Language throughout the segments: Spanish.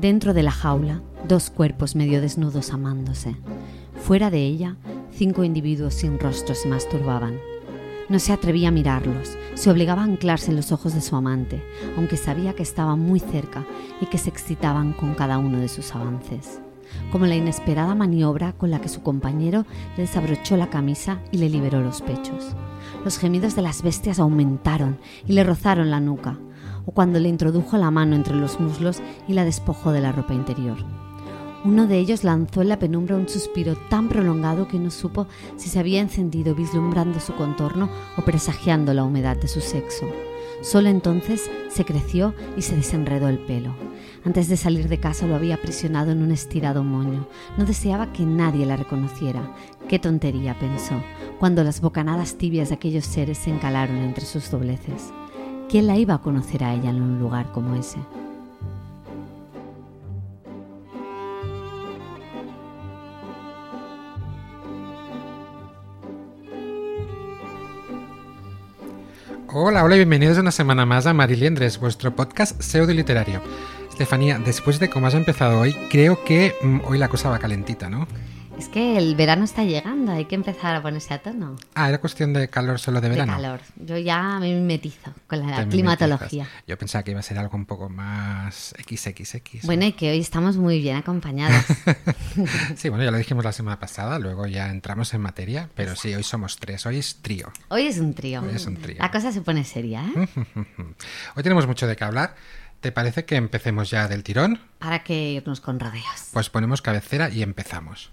Dentro de la jaula, dos cuerpos medio desnudos amándose. Fuera de ella, cinco individuos sin rostro se masturbaban. No se atrevía a mirarlos, se obligaba a anclarse en los ojos de su amante, aunque sabía que estaban muy cerca y que se excitaban con cada uno de sus avances. Como la inesperada maniobra con la que su compañero le desabrochó la camisa y le liberó los pechos. Los gemidos de las bestias aumentaron y le rozaron la nuca, o cuando le introdujo la mano entre los muslos y la despojó de la ropa interior. Uno de ellos lanzó en la penumbra un suspiro tan prolongado que no supo si se había encendido vislumbrando su contorno o presagiando la humedad de su sexo. Solo entonces se creció y se desenredó el pelo. Antes de salir de casa lo había aprisionado en un estirado moño. No deseaba que nadie la reconociera. Qué tontería, pensó, cuando las bocanadas tibias de aquellos seres se encalaron entre sus dobleces. ¿Quién la iba a conocer a ella en un lugar como ese? Hola, hola y bienvenidos una semana más a Mariliendres, vuestro podcast pseudo literario. Estefanía, después de cómo has empezado hoy, creo que mm, hoy la cosa va calentita, ¿no? Es que el verano está llegando, hay que empezar a ponerse a tono. Ah, era cuestión de calor solo de verano. De calor. Yo ya me mimetizo con la climatología. Yo pensaba que iba a ser algo un poco más XXX. Bueno, y que hoy estamos muy bien acompañados. sí, bueno, ya lo dijimos la semana pasada, luego ya entramos en materia, pero sí, hoy somos tres, hoy es trío. Hoy es un trío. Hoy es un trío. La cosa se pone seria, ¿eh? hoy tenemos mucho de qué hablar. ¿Te parece que empecemos ya del tirón? Para que irnos con rodeos. Pues ponemos cabecera y empezamos.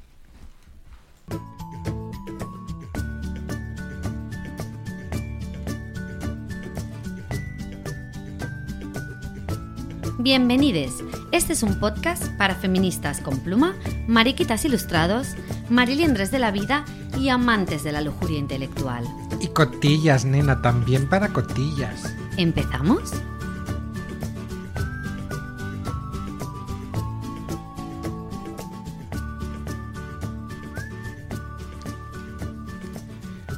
Bienvenidos. Este es un podcast para feministas con pluma, mariquitas ilustrados, mariliendres de la vida y amantes de la lujuria intelectual. Y cotillas, nena, también para cotillas. ¿Empezamos?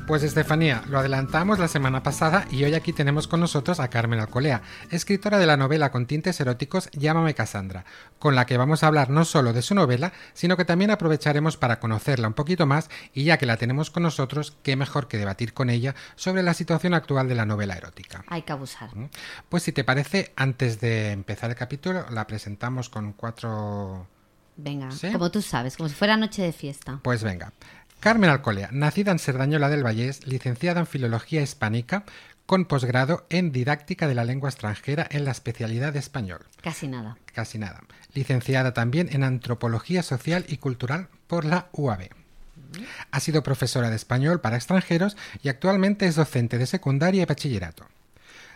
Pues Estefanía, lo adelantamos la semana pasada y hoy aquí tenemos con nosotros a Carmen Alcolea, escritora de la novela con tintes eróticos Llámame Cassandra, con la que vamos a hablar no solo de su novela, sino que también aprovecharemos para conocerla un poquito más y ya que la tenemos con nosotros, qué mejor que debatir con ella sobre la situación actual de la novela erótica. Hay que abusar. Pues si te parece, antes de empezar el capítulo, la presentamos con cuatro... Venga, como tú sabes, como si fuera noche de fiesta. Pues venga. Carmen Alcolea, nacida en Cerdañola del Vallés, licenciada en Filología Hispánica, con posgrado en Didáctica de la Lengua Extranjera en la especialidad de Español. Casi nada. Casi nada. Licenciada también en Antropología Social y Cultural por la UAB. Ha sido profesora de español para extranjeros y actualmente es docente de secundaria y bachillerato.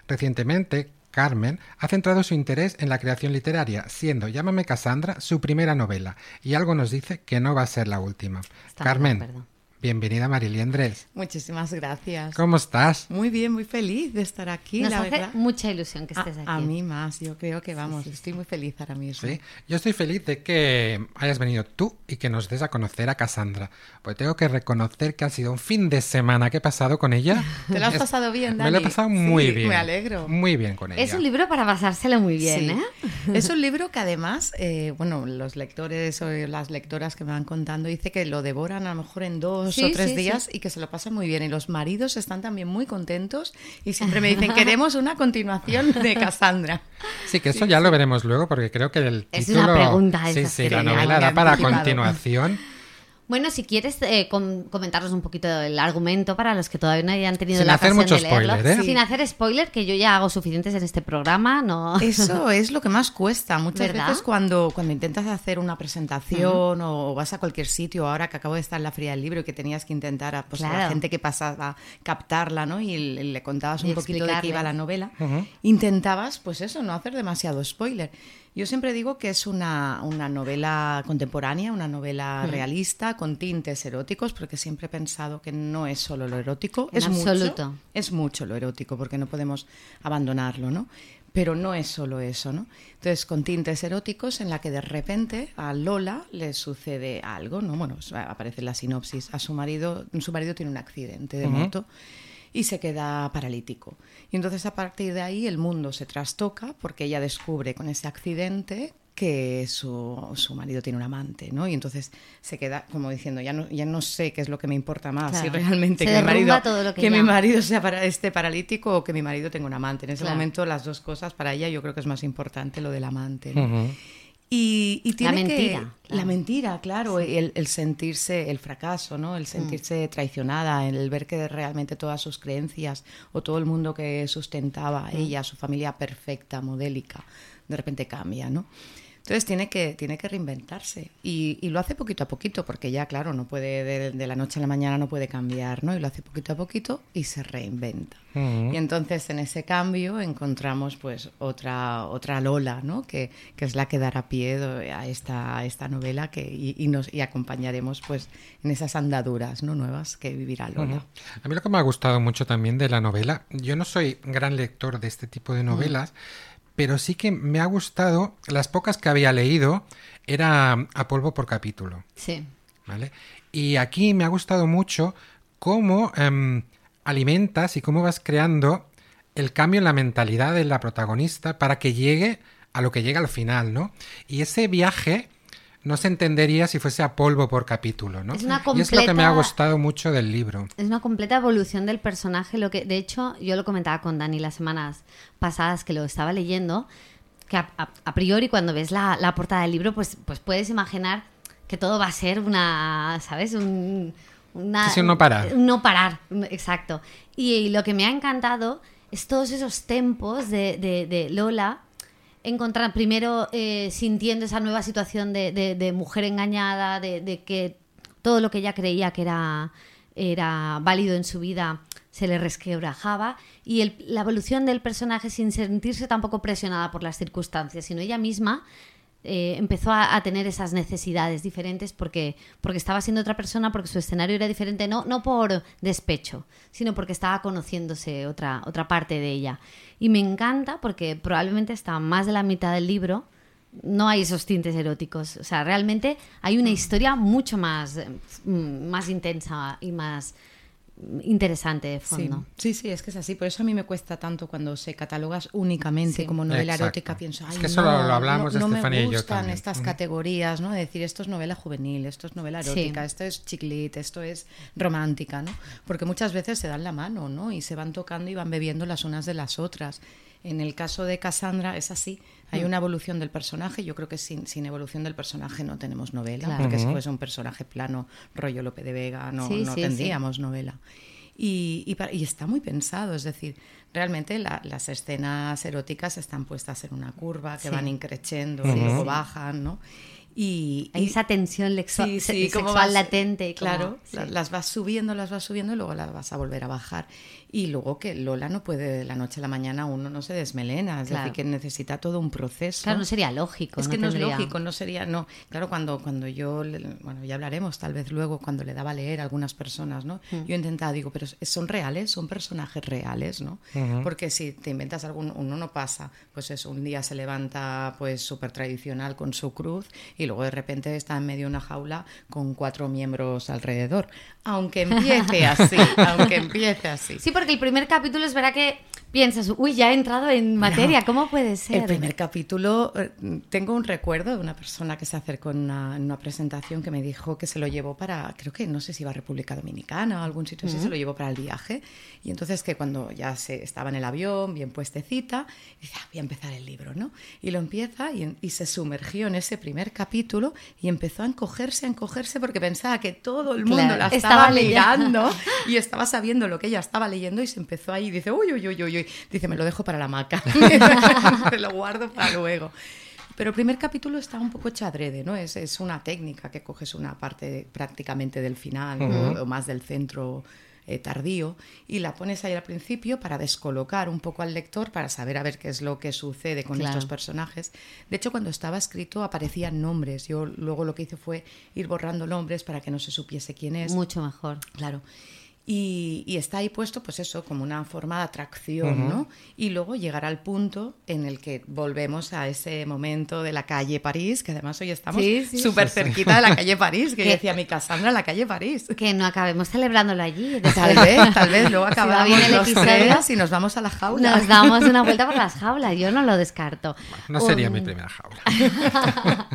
Recientemente, Carmen ha centrado su interés en la creación literaria, siendo Llámame Cassandra su primera novela, y algo nos dice que no va a ser la última. Carmen, Bienvenida Mariliendres. Muchísimas gracias. ¿Cómo estás? Muy bien, muy feliz de estar aquí. Nos la hace mucha ilusión que estés aquí. A mí más, yo creo que vamos, estoy muy feliz ahora mismo. Sí, yo estoy feliz de que hayas venido tú y que nos des a conocer a Cassandra. Pues tengo que reconocer que ha sido un fin de semana que he pasado con ella. ¿Te lo has pasado bien, Dani? Me lo he pasado muy bien. Me alegro. Muy bien con ella. Es un libro para pasárselo muy bien, ¿eh? Es un libro que además, eh, bueno, los lectores o las lectoras que me van contando dice que lo devoran a lo mejor en dos o tres días y que se lo pasan muy bien. Y los maridos están también muy contentos y siempre me dicen, queremos una continuación de Cassandra. Sí, que eso ya lo veremos luego porque creo que el título... Es una pregunta. Sí, sí, la novela da para continuación. Bueno, si quieres eh, comentarnos un poquito el argumento para los que todavía no hayan tenido Sin la hacer mucho de leerlo. Spoiler, ¿eh? Sin hacer spoiler, que yo ya hago suficientes en este programa, no. Eso es lo que más cuesta. Muchas veces cuando, cuando intentas hacer una presentación o vas a cualquier sitio, ahora que acabo de estar en la fría del libro y que tenías que intentar a, pues, la gente que pasaba captarla, ¿no? Y le, contabas un poquito de qué iba la novela, intentabas, pues eso, no hacer demasiado spoiler. Yo siempre digo que es una, novela contemporánea, una novela realista, con tintes eróticos, porque siempre he pensado que no es solo lo erótico. es absoluto. es mucho lo erótico, porque no podemos abandonarlo, ¿no? Pero no es solo eso, ¿no? Entonces, con tintes eróticos en la que de repente a Lola le sucede algo, ¿no? Bueno, aparece la sinopsis. A su marido, su marido tiene un accidente de moto y se queda paralítico. Y entonces a partir de ahí el mundo se trastoca porque ella descubre con ese accidente que su, su, marido tiene un amante, ¿no? Y entonces se queda como diciendo, ya no, ya no sé qué es lo que me importa más, si realmente que, mi marido, que, mi marido sea para, esté paralítico o que mi marido tenga un amante. En ese momento las dos cosas para ella yo creo que es más importante lo del amante. Y, la mentira. La mentira, claro, el, sentirse, el fracaso, ¿no? El mm. sentirse traicionada, el ver que realmente todas sus creencias o todo el mundo que sustentaba mm. ella, su familia perfecta, modélica, de repente cambia, ¿no? Entonces tiene que, tiene que reinventarse y, lo hace poquito a poquito, porque ya, claro, no puede de, la noche a la mañana no puede cambiar, ¿no? Y lo hace poquito a poquito y se reinventa. Y entonces en ese cambio encontramos pues otra, otra Lola, ¿no? Que, es la que dará pie a esta, esta novela que, y, nos, y acompañaremos pues en esas andaduras ¿no? nuevas que vivirá Lola. A mí lo que me ha gustado mucho también de la novela, yo no soy gran lector de este tipo de novelas, pero sí que me ha gustado, las pocas que había leído era a polvo por capítulo. Sí. ¿Vale? Y aquí me ha gustado mucho cómo em, alimentas y cómo vas creando el cambio en la mentalidad de la protagonista para que llegue a lo que llega al final, ¿no? Y ese viaje no se entendería si fuese a polvo por capítulo, ¿no? Es una completa, y es lo que me ha gustado mucho del libro. Es una completa evolución del personaje, lo que de hecho yo lo comentaba con Dani las semanas pasadas que lo estaba leyendo, que a, priori cuando ves la, portada del libro pues, pues puedes imaginar que todo va a ser una, ¿sabes? Un, una, no parar. No parar, exacto. Y, lo que me ha encantado es todos esos tempos de, de, de Lola encontrar primero eh, sintiendo esa nueva situación de, mujer engañada, de, que todo lo que ella creía que era, válido en su vida se le resquebrajaba y la evolución del personaje sin sentirse tampoco presionada por las circunstancias, sino ella misma eh, empezó a, tener esas necesidades diferentes porque, porque estaba siendo otra persona, porque su escenario era diferente, no, no por despecho, sino porque estaba conociéndose otra, otra parte de ella. Y me encanta porque probablemente hasta más de la mitad del libro no hay esos tintes eróticos. O sea, realmente hay una historia mucho más, mm, más intensa y más interesante de fondo. Sí. sí, es que es así. Por eso a mí me cuesta tanto cuando se catalogas únicamente como novela erótica. Pienso, ay, es que eso no, lo, hablamos no, de me gustan estas categorías, ¿no? De decir, esto es novela juvenil, esto es novela erótica, esto es chiclit, esto es romántica, ¿no? Porque muchas veces se dan la mano, ¿no? Y se van tocando y van bebiendo las unas de las otras. En el caso de Cassandra es así. Hay mm. una evolución del personaje. Yo creo que sin, sin evolución del personaje no tenemos novela, porque si fuese un personaje plano, rollo Lope de Vega, no, no tendríamos novela. Y, y, está muy pensado, es decir, realmente las escenas eróticas están puestas en una curva que van increciendo y luego bajan, ¿no? Y, esa tensión sexual latente. Claro, las vas subiendo, las vas subiendo y luego las vas a volver a bajar. Y luego que Lola no puede de la noche a la mañana, uno no se desmelena, es decir, que necesita todo un proceso. Claro, no sería lógico. Es que no es lógico, no sería, no. Claro, cuando, cuando yo, bueno, ya hablaremos tal vez luego, cuando le daba a leer a algunas personas, ¿no? Mm. Yo intentaba, digo, pero son reales, son personajes reales, ¿no? Porque si te inventas algún, uno no pasa, pues eso, un día se levanta pues súper tradicional con su cruz y luego de repente está en medio de una jaula con cuatro miembros alrededor. Aunque empiece así, aunque empiece así. Sí, porque el primer capítulo es verdad que piensas, uy, ya he entrado en materia, ¿cómo puede ser? El primer capítulo, eh, tengo un recuerdo de una persona que se acercó en una, presentación que me dijo que se lo llevó para, creo que no sé si iba a República Dominicana o algún sitio así, se lo llevó para el viaje. Y entonces que cuando ya se estaba en el avión, bien puestecita, dice, ah, voy a empezar el libro, ¿no? Y lo empieza y, y se sumergió en ese primer capítulo y empezó a encogerse, a encogerse porque pensaba que todo el mundo la estaba, leyendo y estaba sabiendo lo que ella estaba leyendo y se empezó ahí y dice, uy, uy, uy, uy, dice, me lo dejo para la maca, me lo guardo para luego. Pero el primer capítulo está un poco chadrede, ¿no? Es, es una técnica que coges una parte prácticamente del final o, más del centro eh, tardío y la pones ahí al principio para descolocar un poco al lector, para saber a ver qué es lo que sucede con estos personajes. De hecho, cuando estaba escrito aparecían nombres. Yo luego lo que hice fue ir borrando nombres para que no se supiese quién es. Mucho mejor. Claro. Y, está ahí puesto, pues eso, como una forma de atracción, ¿no? Y luego llegar al punto en el que volvemos a ese momento de la calle París, que además hoy estamos súper cerquita de la calle París, que decía mi Cassandra, la calle París. Que no acabemos celebrándolo allí. Tal vez, tal vez, luego acabamos los tres y nos vamos a la jaula. Nos damos una vuelta por las jaulas, yo no lo descarto. no sería mi primera jaula.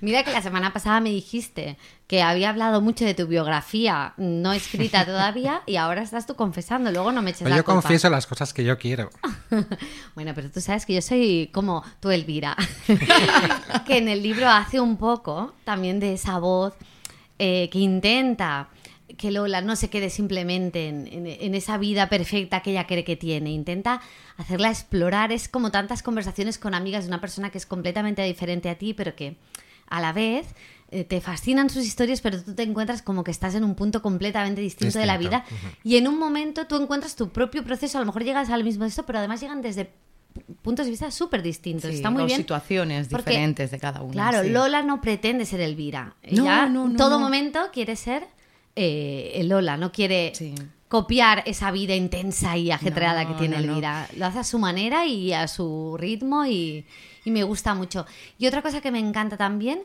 Mira que la semana pasada me dijiste que había hablado mucho de tu biografía no escrita todavía y ahora estás tú confesando, luego no me eches pues Yo confieso las cosas que yo quiero. bueno, pero tú sabes que yo soy como tú, Elvira, que en el libro hace un poco también de esa voz eh, que intenta que Lola no se quede simplemente en, esa vida perfecta que ella cree que tiene. Intenta hacerla explorar. Es como tantas conversaciones con amigas de una persona que es completamente diferente a ti, pero que a la vez eh, te fascinan sus historias, pero tú te encuentras como que estás en un punto completamente distinto, de la vida. Y en un momento tú encuentras tu propio proceso, a lo mejor llegas al mismo de esto, pero además llegan desde puntos de vista súper distintos. Está muy bien. situaciones diferentes de cada uno. Claro, Lola no pretende ser Elvira. Ella en todo momento quiere ser eh, Lola, no quiere copiar esa vida intensa y ajetreada que tiene Elvira. Lo hace a su manera y a su ritmo y, y me gusta mucho. Y otra cosa que me encanta también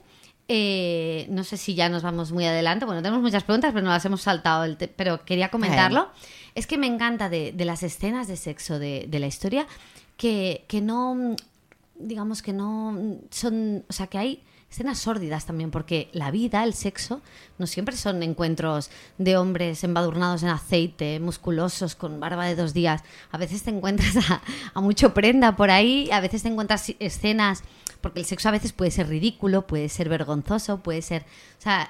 eh, no sé si ya nos vamos muy adelante. Bueno, tenemos muchas preguntas, pero no las hemos saltado. pero quería comentarlo. Es que me encanta de, las escenas de sexo de, la historia que, que, no, digamos que no son, o sea, que hay escenas sórdidas también, porque la vida, el sexo, no siempre son encuentros de hombres embadurnados en aceite, musculosos, con barba de dos días. A veces te encuentras a, a mucho prenda por ahí, a veces te encuentras escenas porque el sexo a veces puede ser ridículo, puede ser vergonzoso, puede ser... O sea,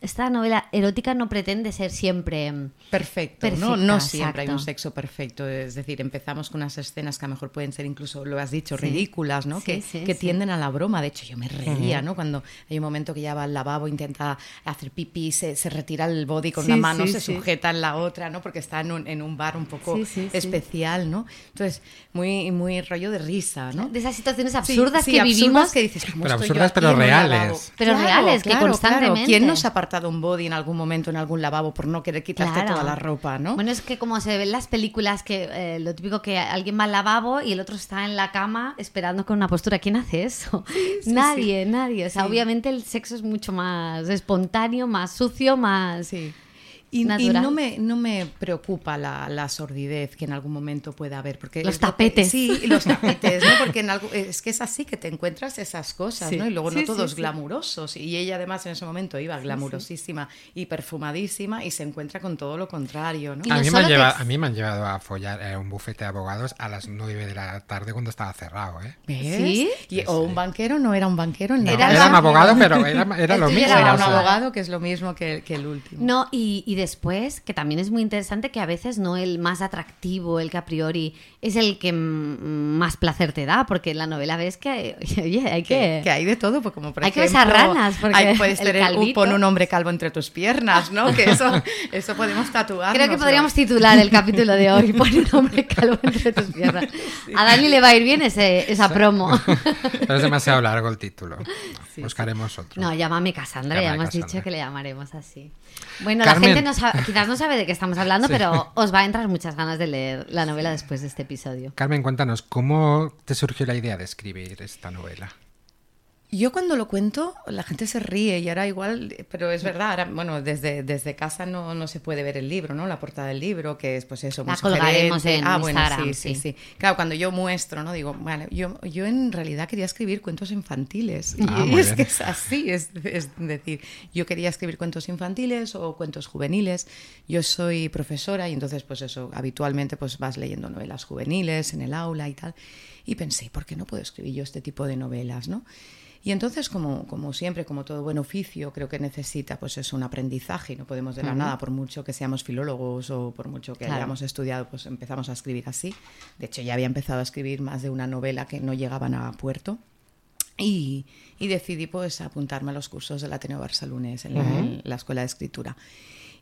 esta novela erótica no pretende ser siempre... Mm, perfecto, ¿no? No siempre hay un sexo perfecto. Es decir, empezamos con unas escenas que a lo mejor pueden ser incluso, lo has dicho, ridículas, ¿no? que, que tienden a la broma. De hecho, yo me reía, ¿no? Cuando hay un momento que ya va al lavabo, intenta hacer pipí, se, retira el body con una mano, se sujeta en la otra, ¿no? Porque está en un, en un bar un poco especial, ¿no? Entonces, muy, muy rollo de risa, ¿no? De esas situaciones absurdas que vivimos que dices, pero absurdas pero reales. Pero reales, que constantemente. ¿Quién nos ha apartado un body en algún momento en algún lavabo por no querer quitarte toda la ropa, no? Bueno, es que como se ve en las películas que eh, lo típico que alguien va al lavabo y el otro está en la cama esperando con una postura, ¿quién hace eso? nadie, nadie. O sea, obviamente el sexo es mucho más espontáneo, más sucio, más Sí. Y, no, me, no me preocupa la, la, sordidez que en algún momento pueda haber. Porque los tapetes. sí, los tapetes, ¿no? Porque en algo, es que es así que te encuentras esas cosas, ¿no? Y luego no todos glamurosos. Y ella además en ese momento iba glamurosísima y perfumadísima y se encuentra con todo lo contrario, ¿no? A mí, me han llevado, a mí me han llevado a follar en un bufete de abogados a las 9 de la tarde cuando estaba cerrado, ¿eh? ¿Sí? ¿O un banquero? ¿No era un banquero? era, un abogado, pero era, era lo mismo. Era un abogado que es lo mismo que, que el último. No, y, y después, que también es muy interesante, que a veces no el más atractivo, el que a priori es el que más placer te da, porque en la novela ves que, oye, hay que... Que, hay de todo, pues como por hay ejemplo... Hay que besar ranas, porque hay, puedes tener un, pon un hombre calvo entre tus piernas, ¿no? Que eso, eso podemos tatuar. Creo que podríamos titular el capítulo de hoy, pon un hombre calvo entre tus piernas. A Dani le va a ir bien ese, esa promo. Pero es demasiado largo el título. Buscaremos otro. No, llámame Cassandra, ya hemos dicho que le llamaremos así. Bueno, la gente no quizás no sabe de qué estamos hablando, pero os va a entrar muchas ganas de leer la novela después de este episodio. Carmen, cuéntanos, ¿cómo te surgió la idea de escribir esta novela? Yo cuando lo cuento, la gente se ríe y ahora igual, pero es verdad, ahora, bueno, desde, desde casa no, no se puede ver el libro, ¿no? La portada del libro, que es pues eso, la colgaremos en ah, bueno, sí, sí, sí, Claro, cuando yo muestro, ¿no? Digo, vale, yo, yo en realidad quería escribir cuentos infantiles. Ah, y es que es así, es, es decir, yo quería escribir cuentos infantiles o cuentos juveniles. Yo soy profesora y entonces, pues eso, habitualmente pues vas leyendo novelas juveniles en el aula y tal. Y pensé, ¿por qué no puedo escribir yo este tipo de novelas, no? Y entonces, como, como siempre, como todo buen oficio, creo que necesita pues es un aprendizaje, no podemos de la nada, por mucho que seamos filólogos o por mucho que hayamos estudiado, pues empezamos a escribir así. De hecho, ya había empezado a escribir más de una novela que no llegaban a puerto. Y, y decidí pues apuntarme a los cursos del Ateneo Barcelunes en, en la Escuela de Escritura.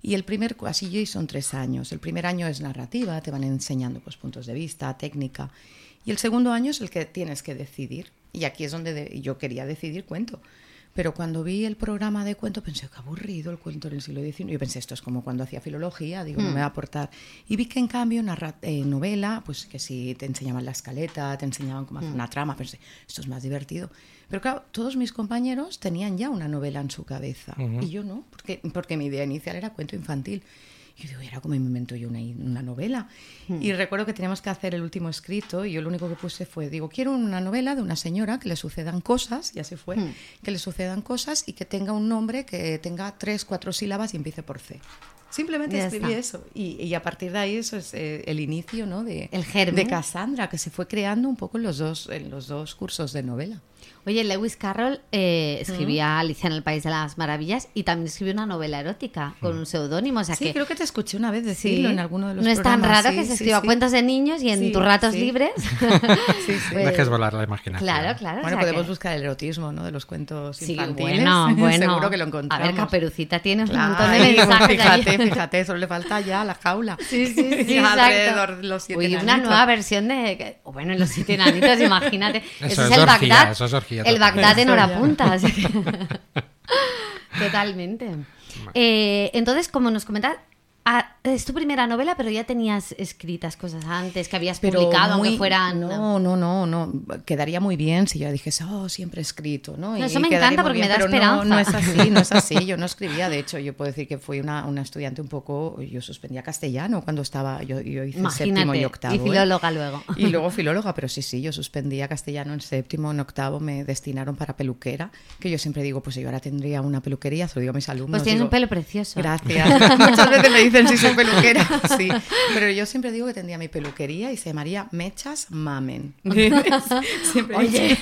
Y el primer, así son tres años. El primer año es narrativa, te van enseñando pues puntos de vista, técnica. Y el segundo año es el que tienes que decidir. Y aquí es donde yo quería decidir cuento. Pero cuando vi el programa de cuento pensé, qué aburrido el cuento en el siglo XIX. Yo pensé, esto es como cuando hacía filología, digo, no me va a aportar. Y vi que en cambio, una eh, novela, pues que si te enseñaban la escaleta, te enseñaban cómo hacer una trama, pensé, esto es más divertido. Pero claro, todos mis compañeros tenían ya una novela en su cabeza y yo no, porque, porque mi idea inicial era cuento infantil. Y yo digo, era como me invento yo una, una novela. Hmm. Y recuerdo que teníamos que hacer el último escrito y yo lo único que puse fue, digo, quiero una novela de una señora que le sucedan cosas, y así fue, hmm. que le sucedan cosas y que tenga un nombre que tenga tres, cuatro sílabas y empiece por C. Simplemente escribí eso. Y, y, a partir de ahí eso es eh, el inicio ¿no? de, el de Cassandra, que se fue creando un poco en los dos, en los dos cursos de novela. Oye, Lewis Carroll eh, escribía Alicia en el País de las Maravillas y también escribió una novela erótica con un seudónimo. O sea sí, creo que te escuché una vez decirlo en alguno de los No es tan raro que se escriba cuentos de niños y en tus ratos libres. sí, sí. Dejes volar la imaginación. Claro, claro. Bueno, podemos buscar el erotismo ¿no? de los cuentos infantiles. Bueno, bueno. Seguro que lo encontramos. A ver, Caperucita tiene un montón de mensajes. Fíjate, fíjate, solo le falta ya la jaula. Sí, sí, sí. alrededor los siete Uy, una nueva versión de. Bueno, los siete enanitos, imagínate. Eso, es, el Bagdad. El Bagdad en hora punta. Totalmente. Eh, entonces, como nos comentas, Ah, es tu primera novela, pero ya tenías escritas cosas antes que habías publicado, aunque fueran. No, no, no, no. Quedaría muy bien si yo dijese, oh, siempre he escrito, ¿no? eso me encanta porque me da esperanza. No, es así, no es así. Yo no escribía, de hecho, yo puedo decir que fui una, una estudiante un poco. Yo suspendía castellano cuando estaba. Yo, yo hice séptimo y octavo. Y ¿eh? filóloga luego. Y luego filóloga, pero sí, sí, yo suspendía castellano en séptimo, en octavo me destinaron para peluquera, que yo siempre digo, pues yo ahora tendría una peluquería, se lo digo a mis alumnos. Pues tienes un pelo precioso. Gracias. Muchas veces me dicen si soy peluquera, sí. Pero yo siempre digo que tendría mi peluquería y se llamaría Mechas Mamen. Oye,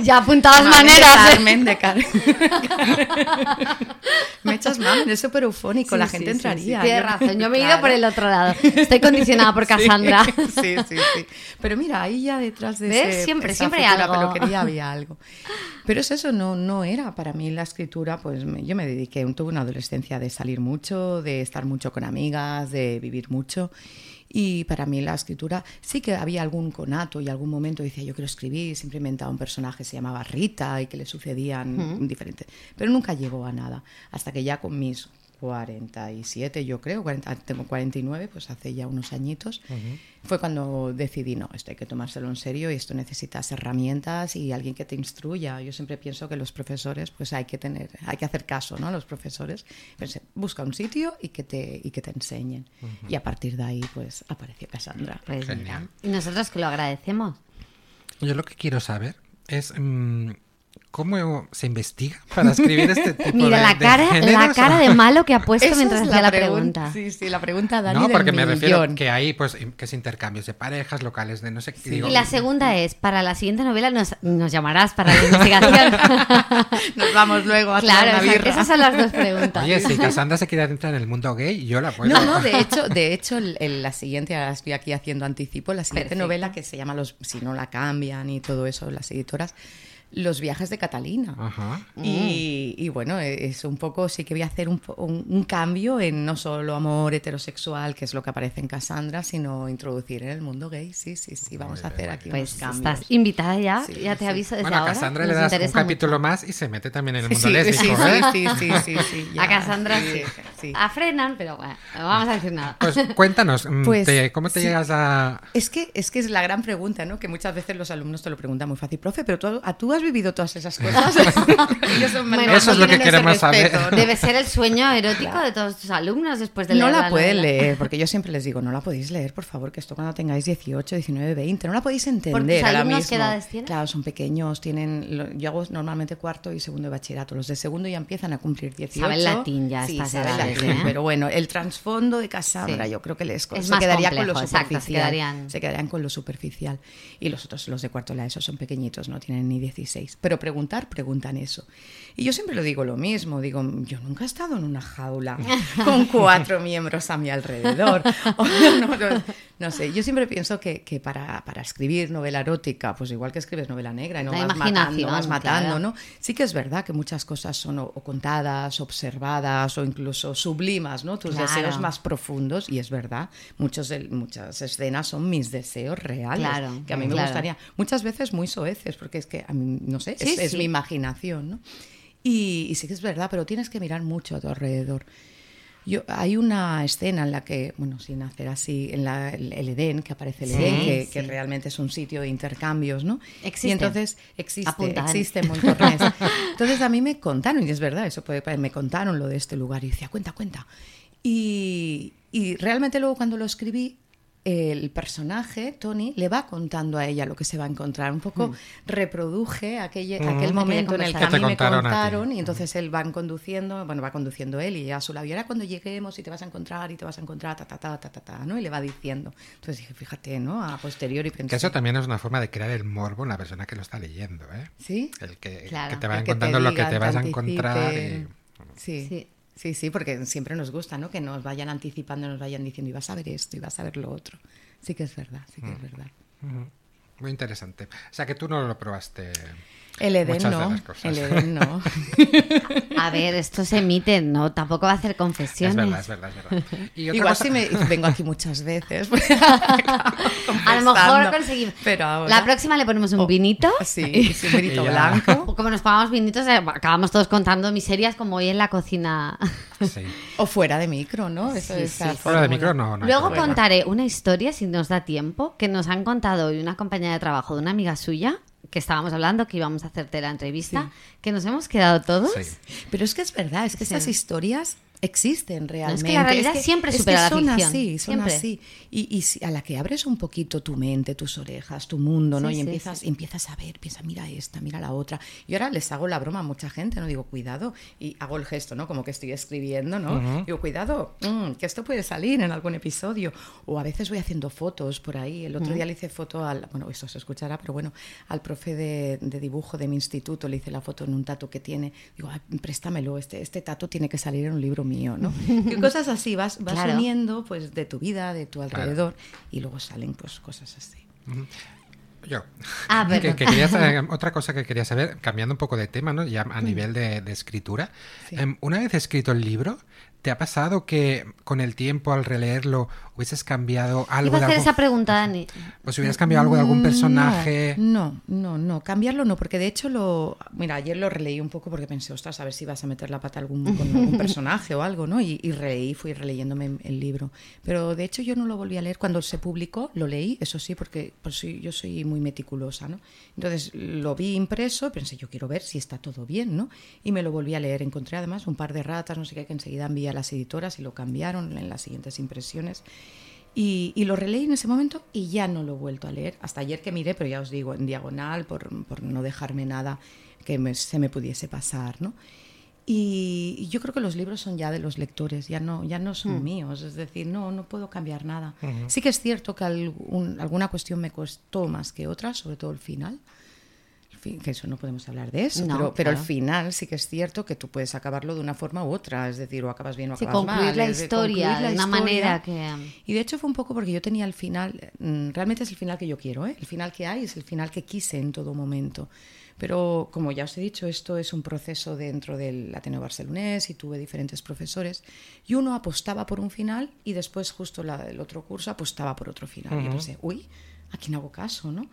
ya apuntadas maneras. De Carmen, Mechas Mamen, es súper eufónico, la gente entraría. Tienes razón, yo me he ido por el otro lado. Estoy condicionada por Cassandra. Sí, sí, sí. Pero mira, ahí ya detrás de ¿Ves? siempre, siempre algo. peluquería había algo. Pero es eso, no, no era para mí la escritura, pues yo me dediqué, tuve una adolescencia de salir mucho, de estar mucho con amigas, de vivir mucho. Y para mí la escritura sí que había algún conato y algún momento decía yo quiero escribir, siempre inventaba un personaje se llamaba Rita y que le sucedían diferentes, pero nunca llegó a nada, hasta que ya con mis 47, yo creo, tengo 49, pues hace ya unos añitos, fue cuando decidí, no, esto hay que tomárselo en serio y esto necesitas herramientas y alguien que te instruya. Yo siempre pienso que los profesores, pues hay que tener, hay que hacer caso, ¿no? Los profesores, Pensé, busca un sitio y que te, y que te enseñen. Y a partir de ahí, pues apareció Cassandra. Pues, y nosotros que lo agradecemos. Yo lo que quiero saber es... Mm, ¿Cómo se investiga para escribir este tipo Mira, de, la cara, de la cara de malo que ha puesto mientras hacía la, pregunta. Sí, sí, la pregunta Dani No, porque me refiero que hay pues que es intercambios de parejas, locales de no sé qué. y la segunda es, para la siguiente novela nos, nos llamarás para la investigación. nos vamos luego a claro, una Esas son las dos preguntas. Oye, si Cassandra se quiere adentrar en el mundo gay, yo la puedo. No, no, de hecho, de hecho la siguiente, ahora estoy aquí haciendo anticipo, la siguiente novela que se llama Los, si no la cambian y todo eso, las editoras los viajes de Catalina. Y, bueno, es un poco, sí que voy a hacer un, un, cambio en no solo amor heterosexual, que es lo que aparece en Cassandra, sino introducir en el mundo gay. Sí, sí, sí, vamos a hacer aquí pues unos cambios. Estás invitada ya, ya te aviso desde bueno, a Cassandra le das un capítulo más y se mete también en el mundo sí, lésbico, ¿eh? Sí, sí, sí, sí, A Cassandra sí. A frenan, pero bueno, no vamos a decir nada. Pues cuéntanos, mm, pues, ¿cómo te llegas a...? Es que, es que es la gran pregunta, ¿no? Que muchas veces los alumnos te lo preguntan muy fácil. Profe, pero tú, tú has vivido todas esas Eso es lo que queremos saber. Debe ser el sueño erótico de todos tus alumnos después de leer. No la, pueden leer, porque yo siempre les digo, no la podéis leer, por favor, que esto cuando tengáis 18, 19, 20, no la podéis entender. ¿Por alumnos qué edades tienen? Claro, son pequeños, tienen. Yo hago normalmente cuarto y segundo de bachillerato. Los de segundo ya empiezan a cumplir 18. Saben latín ya sí, edades, ¿eh? Pero bueno, el trasfondo de Casabra, yo creo que les se quedaría con lo superficial. se, quedarían... se quedarían con lo superficial. Y los otros, los de cuarto de la ESO, son pequeñitos, no tienen ni 16. Pero preguntar, preguntan eso. Y yo siempre lo digo lo mismo, digo, yo nunca he estado en una jaula con cuatro miembros a mi alrededor. no, sé, yo siempre pienso que, que para, para, escribir novela erótica, pues igual que escribes novela negra y no vas matando, vas matando, ¿no? Sí que es verdad que muchas cosas son o, contadas, observadas o incluso sublimas, ¿no? Tus deseos más profundos, y es verdad, muchos muchas escenas son mis deseos reales, que a mí me gustaría, muchas veces muy soeces, porque es que a mí, no sé, es, es mi imaginación, ¿no? Y, sí que es verdad, pero tienes que mirar mucho a tu alrededor. Yo, hay una escena en la que, bueno, sin hacer así, en la, el, Edén, que aparece el Edén, que, realmente es un sitio de intercambios, ¿no? Existe. Y entonces existe, existe en Montornés. entonces a mí me contaron, y es verdad, eso puede, me contaron lo de este lugar, y decía, cuenta, cuenta. Y, y realmente luego cuando lo escribí el personaje, Tony, le va contando a ella lo que se va a encontrar. Un poco mm. reproduje aquel, mm. aquel momento en el que a mí me contaron y entonces él va conduciendo, bueno, va conduciendo él y a su lado, y ahora cuando lleguemos y te vas a encontrar y te vas a encontrar, ta, ta, ta, ta, ta, ta, ¿no? Y le va diciendo. Entonces dije, fíjate, ¿no? A posteriori pensé... Que eso también es una forma de crear el morbo en la persona que lo está leyendo, ¿eh? Sí. El que, te va contando lo que te vas a encontrar Sí. sí. Sí, sí, porque siempre nos gusta, ¿no? Que nos vayan anticipando, nos vayan diciendo, y vas a ver esto, y vas a ver lo otro. Sí que es verdad, sí que es mm. verdad. Muy interesante. O sea, que tú no lo probaste. El Edén no. El Edén no. A ver, esto se emite, no, tampoco va a hacer confesiones. Es verdad, es verdad, es verdad. Igual si me vengo aquí muchas veces. a lo mejor conseguimos. Pero La próxima le ponemos un oh, vinito. Sí, un vinito blanco. Como nos pongamos vinitos, eh, acabamos todos contando miserias como hoy en la cocina. Sí. O fuera de micro, ¿no? Eso fuera de micro no. Luego contaré una historia, si nos da tiempo, que nos han contado hoy una compañera de trabajo de una amiga suya que estábamos hablando, que íbamos a hacerte la entrevista, que nos hemos quedado todos. Pero es que es verdad, es que estas historias existen realmente. es que la realidad siempre supera es que son así, son así. Y, a la que abres un poquito tu mente, tus orejas, tu mundo, ¿no? y empiezas, empiezas a ver, piensa, mira esta, mira la otra. Y ahora les hago la broma a mucha gente, ¿no? Digo, cuidado, y hago el gesto, ¿no? Como que estoy escribiendo, ¿no? Digo, cuidado, mm, que esto puede salir en algún episodio. O a veces voy haciendo fotos por ahí. El otro día le hice foto al, bueno, eso se escuchará, pero bueno, al profe de, dibujo de mi instituto, le hice la foto en un tatu que tiene. Digo, préstamelo, este, este tatu tiene que salir en un libro mío, ¿no? y cosas así, vas, vas uniendo pues de tu vida, de tu alrededor, y luego salen pues cosas así. Yo. Ah, que, quería saber, otra cosa que quería saber, cambiando un poco de tema, ¿no? Ya a nivel de, escritura. Em, una vez escrito el libro, ¿Te ha pasado que con el tiempo, al releerlo, hubieses cambiado algo? Iba a hacer esa pregunta, Dani. Pues hubieras cambiado algo de algún personaje. No, no, no, cambiarlo no, porque de hecho lo. Mira, ayer lo releí un poco porque pensé, ostras, a ver si vas a meter la pata algún, con algún personaje o algo, ¿no? Y, y, releí, fui releyéndome el libro. Pero de hecho yo no lo volví a leer. Cuando se publicó, lo leí, eso sí, porque pues, yo soy muy meticulosa, ¿no? Entonces lo vi impreso, pensé, yo quiero ver si está todo bien, ¿no? Y me lo volví a leer. Encontré además un par de ratas, no sé qué, que enseguida envié a las editoras y lo cambiaron en las siguientes impresiones. Y, lo releí en ese momento y ya no lo he vuelto a leer. Hasta ayer que miré, pero ya os digo, en diagonal, por, por no dejarme nada que se me pudiese pasar, ¿no? Y, yo creo que los libros son ya de los lectores, ya no, ya no son mm. míos, es decir, no, no puedo cambiar nada. Sí que es cierto que alguna cuestión me costó más que otra, sobre todo el final, que eso no podemos hablar de eso, pero, pero, al final sí que es cierto que tú puedes acabarlo de una forma u otra, es decir, o acabas bien o acabas concluir mal. La historia, de una manera que... Y de hecho fue un poco porque yo tenía el final, mm, realmente es el final que yo quiero, ¿eh? el final que hay es el final que quise en todo momento. Pero como ya os he dicho, esto es un proceso dentro del Ateneo Barcelonés y tuve diferentes profesores y uno apostaba por un final y después justo el otro curso apostaba por otro final. Y pensé, uy, aquí no hago caso, ¿no?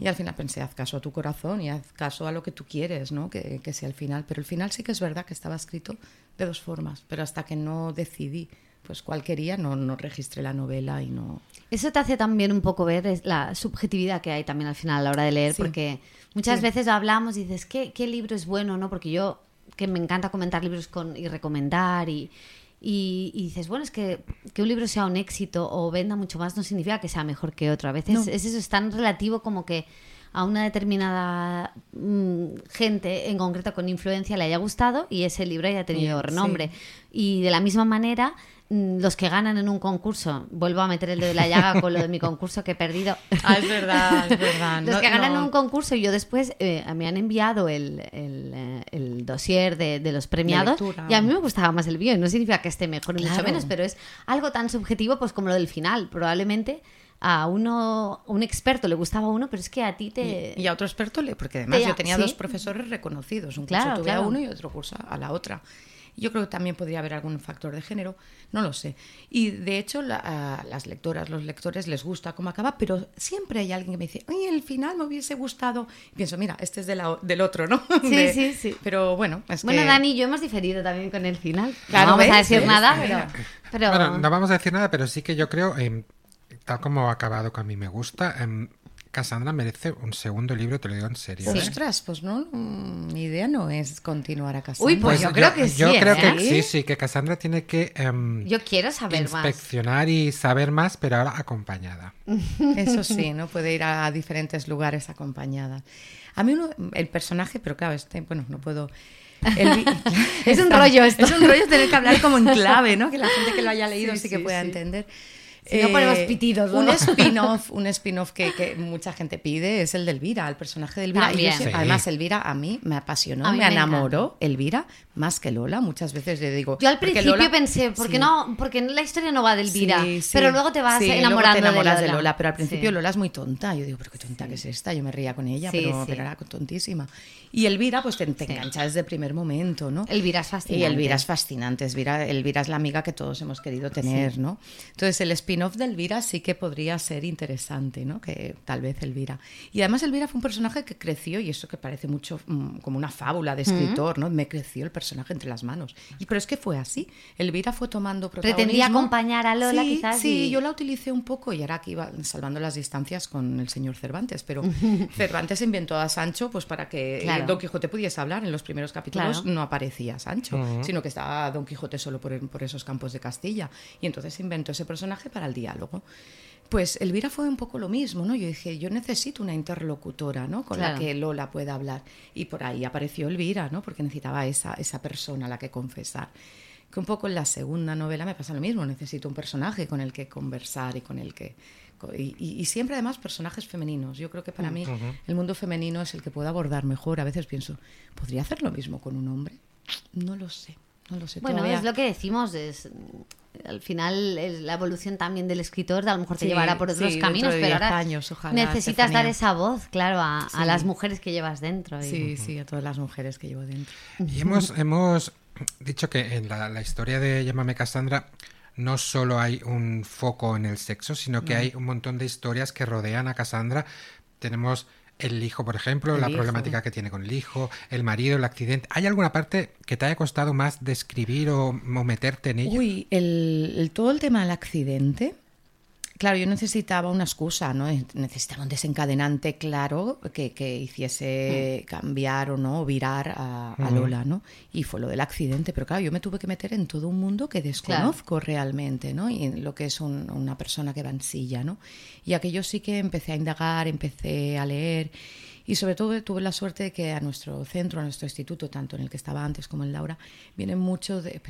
Y al final pensé, haz caso a tu corazón y haz caso a lo que tú quieres, ¿no? Que, que sea el final. Pero el final sí que es verdad que estaba escrito de dos formas, pero hasta que no decidí pues cuál quería, no, no registré la novela y no... Eso te hace también un poco ver la subjetividad que hay también al final a la hora de leer, porque muchas veces hablamos y dices, ¿qué, ¿qué libro es bueno? no Porque yo, que me encanta comentar libros con, y recomendar y, y, dices, bueno, es que, que un libro sea un éxito o venda mucho más no significa que sea mejor que otro. A veces es eso, es tan relativo como que a una determinada mm, gente en concreto con influencia le haya gustado y ese libro haya tenido renombre. Y de la misma manera, mm, los que ganan en un concurso, vuelvo a meter el dedo de la llaga con lo de mi concurso que he perdido. Ah, es verdad, es verdad. los que ganan en un concurso y yo después eh, me han enviado el, el, eh, el dossier de, de, los premiados y a mí me gustaba más el mío. No significa que esté mejor ni mucho menos, pero es algo tan subjetivo pues como lo del final. Probablemente a uno, un experto le gustaba uno, pero es que a ti te... Y, a otro experto le... Porque además yo tenía dos profesores reconocidos, un curso tuve a uno y otro curso a la otra. Yo creo que también podría haber algún factor de género, no lo sé. Y de hecho, a las lectoras, los lectores les gusta cómo acaba, pero siempre hay alguien que me dice, oye, el final me hubiese gustado. Y pienso, mira, este es de la, del otro, ¿no? Sí, sí, sí. Pero bueno, es Bueno, Dani y yo hemos diferido también con el final. Claro, no vamos a decir nada, pero, Bueno, no vamos a decir nada, pero sí que yo creo, eh, tal como ha acabado que a mí me gusta, eh, Cassandra merece un segundo libro, te lo digo en serio. ¿eh? Ostras, pues no, mm, mi idea no es continuar a Cassandra. Uy, pues, yo, creo que sí. Yo creo que ¿eh? sí, sí, que Cassandra tiene que em, yo quiero saber inspeccionar y saber más, pero ahora acompañada. Eso sí, ¿no? Puede ir a diferentes lugares acompañada. A mí uno, el personaje, pero claro, este, bueno, no puedo... es un rollo esto. Es un rollo tener que hablar como en clave, ¿no? Que la gente que lo haya leído sí, que pueda entender. Si no ponemos eh, pitidos. Un spin-off un spin que, mucha gente pide es el de Elvira, el personaje de Elvira. Además, Elvira a mí me apasionó, me, enamoró. Elvira más que Lola. Muchas veces le digo. Yo al principio pensé, ¿por qué no? Porque la historia no va de Elvira. pero luego te vas enamorando enamoras de, Lola. Pero al principio Lola es muy tonta. Yo digo, ¿pero qué tonta que es esta? Yo me reía con ella, pero, era tontísima. Y Elvira, pues te, engancha desde el primer momento, ¿no? Elvira es fascinante. Y Elvira es fascinante. Elvira, Elvira es la amiga que todos hemos querido tener, ¿no? Entonces, el spin-off de Elvira sí que podría ser interesante, ¿no? Que tal vez Elvira. Y además Elvira fue un personaje que creció, y eso que parece mucho mm, como una fábula de escritor, ¿no? Me creció el personaje entre las manos. Y, pero es que fue así. Elvira fue tomando protagonismo. Pretendía acompañar a Lola, quizás. Sí, yo la utilicé un poco, y ahora aquí iba salvando las distancias con el señor Cervantes, pero Cervantes inventó a Sancho pues para que Don Quijote pudiese hablar. En los primeros capítulos no aparecía Sancho, sino que estaba Don Quijote solo por, por, esos campos de Castilla. Y entonces inventó ese personaje para el diálogo. Pues Elvira fue un poco lo mismo, ¿no? Yo dije, yo necesito una interlocutora, ¿no? Con la que Lola pueda hablar. Y por ahí apareció Elvira, ¿no? Porque necesitaba esa, esa persona a la que confesar. Que un poco en la segunda novela me pasa lo mismo, necesito un personaje con el que conversar y con el que y, siempre además personajes femeninos. Yo creo que para mí el mundo femenino es el que puedo abordar mejor. A veces pienso, ¿podría hacer lo mismo con un hombre? No lo sé, no lo sé. Bueno, es lo que decimos, es, al final es la evolución también del escritor, a lo mejor te llevará por otros caminos, pero ahora necesitas dar esa voz, claro, a, las mujeres que llevas dentro. Sí, sí, a todas las mujeres que llevo dentro. Y hemos, hemos dicho que en la, la historia de Llámame Cassandra no solo hay un foco en el sexo, sino que hay un montón de historias que rodean a Cassandra. Tenemos el hijo, por ejemplo, la problemática que tiene con el hijo, el marido, el accidente. ¿Hay alguna parte que te haya costado más describir o, meterte en ella? Uy, el, todo el tema del accidente Claro, yo necesitaba una excusa, ¿no? Necesitaba un desencadenante claro que, hiciese mm. cambiar o no, o virar a, Lola, ¿no? Y fue lo del accidente, pero claro, yo me tuve que meter en todo un mundo que desconozco realmente, ¿no? Y en lo que es una persona que va en silla, ¿no? Y aquello sí que empecé a indagar, empecé a leer y sobre todo tuve la suerte de que a nuestro centro, a nuestro instituto, tanto en el que estaba antes como en Laura, vienen muchos de...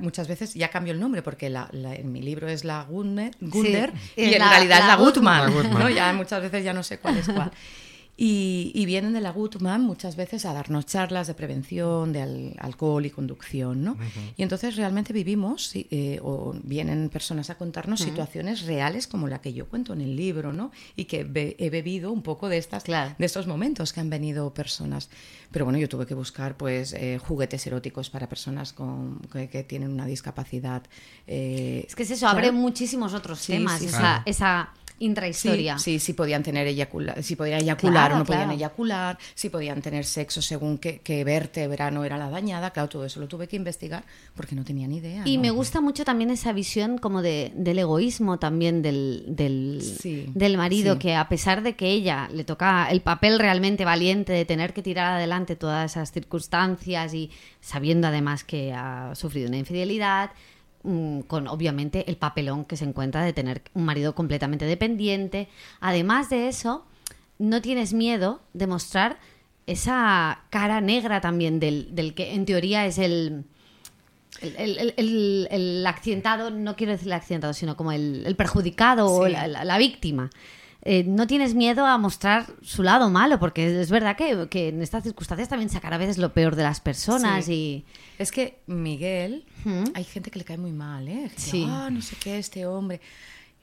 muchas veces ya cambio el nombre porque en mi libro es la Gunder, y en realidad es la, Gutmann. ¿no? Ya muchas veces ya no sé cuál es cuál. Y, vienen de la Gutmann muchas veces a darnos charlas de prevención, de alcohol y conducción, ¿no? Y entonces realmente vivimos, eh, o vienen personas a contarnos situaciones reales como la que yo cuento en el libro, ¿no? Y que he bebido un poco de, estas, de estos momentos que han venido personas. Pero bueno, yo tuve que buscar pues eh, juguetes eróticos para personas con, que, tienen una discapacidad. Eh, es que es eso, abre muchísimos otros temas, esa, esa intrahistoria. Sí, sí, si podían tener eyacula si podían eyacular o no podían eyacular, si podían tener sexo según qué, qué, vértebra no era la dañada, claro, todo eso lo tuve que investigar porque no tenía ni idea. Y me gusta mucho también esa visión como de, del egoísmo también del, del, del marido, que a pesar de que ella le toca el papel realmente valiente de tener que tirar adelante todas esas circunstancias y sabiendo además que ha sufrido una infidelidad, con obviamente el papelón que se encuentra de tener un marido completamente dependiente. Además de eso, no tienes miedo de mostrar esa cara negra también del, del que en teoría es el, el, el, el, accidentado, no quiero decir el accidentado, sino como el, perjudicado o la, víctima. Eh, no tienes miedo a mostrar su lado malo, porque es verdad que, que, en estas circunstancias también sacar a veces lo peor de las personas y... Es que Miguel, hay gente que le cae muy mal, ¿eh? sí. Ah, no sé qué, este hombre...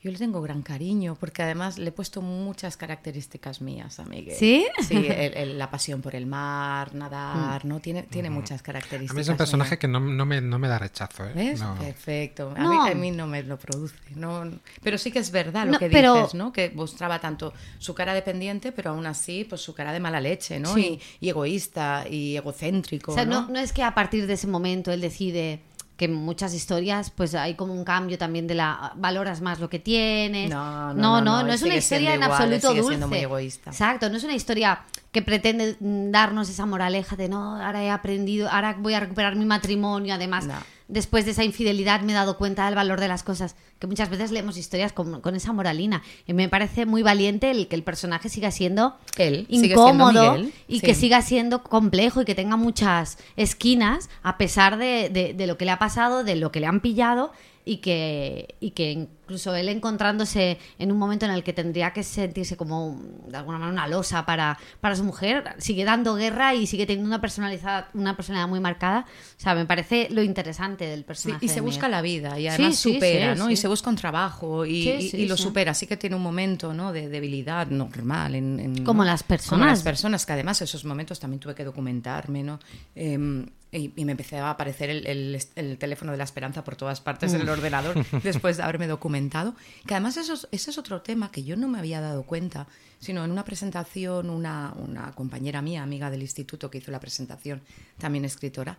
Yo le tengo gran cariño porque además le he puesto muchas características mías a Miguel. ¿Sí? Sí, la pasión por el mar, nadar, ¿no? Tiene, tiene muchas características. A mí es un personaje que no, no, me, no, me, da rechazo. ¿eh? ¿Ves? Perfecto. A, mí, a, mí, no me lo produce. No, pero sí que es verdad lo que dices, ¿no? Que mostraba tanto su cara dependiente, pero aún así, pues su cara de mala leche, ¿no? Y, egoísta y egocéntrico. O sea, ¿no? no es que a partir de ese momento él decide que en muchas historias pues hay como un cambio también de la valoras más lo que tienes. No, no, no, no, es una historia en absoluto dulce. Muy egoísta. Exacto, no es una historia que pretende darnos esa moraleja de no, ahora he aprendido, ahora voy a recuperar mi matrimonio, además después de esa infidelidad me he dado cuenta del valor de las cosas, que muchas veces leemos historias con, esa moralina. Y me parece muy valiente el que el personaje siga siendo Él, incómodo y que siga siendo complejo y que tenga muchas esquinas a pesar de, de lo que le ha pasado, de lo que le han pillado y que, y que incluso él encontrándose en un momento en el que tendría que sentirse como de alguna manera una losa para, para su mujer, sigue dando guerra y sigue teniendo una personalidad, una personalidad muy marcada. O sea, me parece lo interesante del personaje. y se busca la vida y además supera, ¿no? Y se busca un trabajo y, lo supera. Sí que tiene un momento ¿no? de debilidad normal. En, como las personas. Como las personas, que además esos momentos también tuve que documentarme, ¿no? Em, y, me empecé a aparecer el, el, teléfono de la esperanza por todas partes en el ordenador después de haberme documentado. Que además eso es, ese es otro tema que yo no me había dado cuenta, sino en una presentación, una, una compañera mía, amiga del instituto que hizo la presentación, también escritora,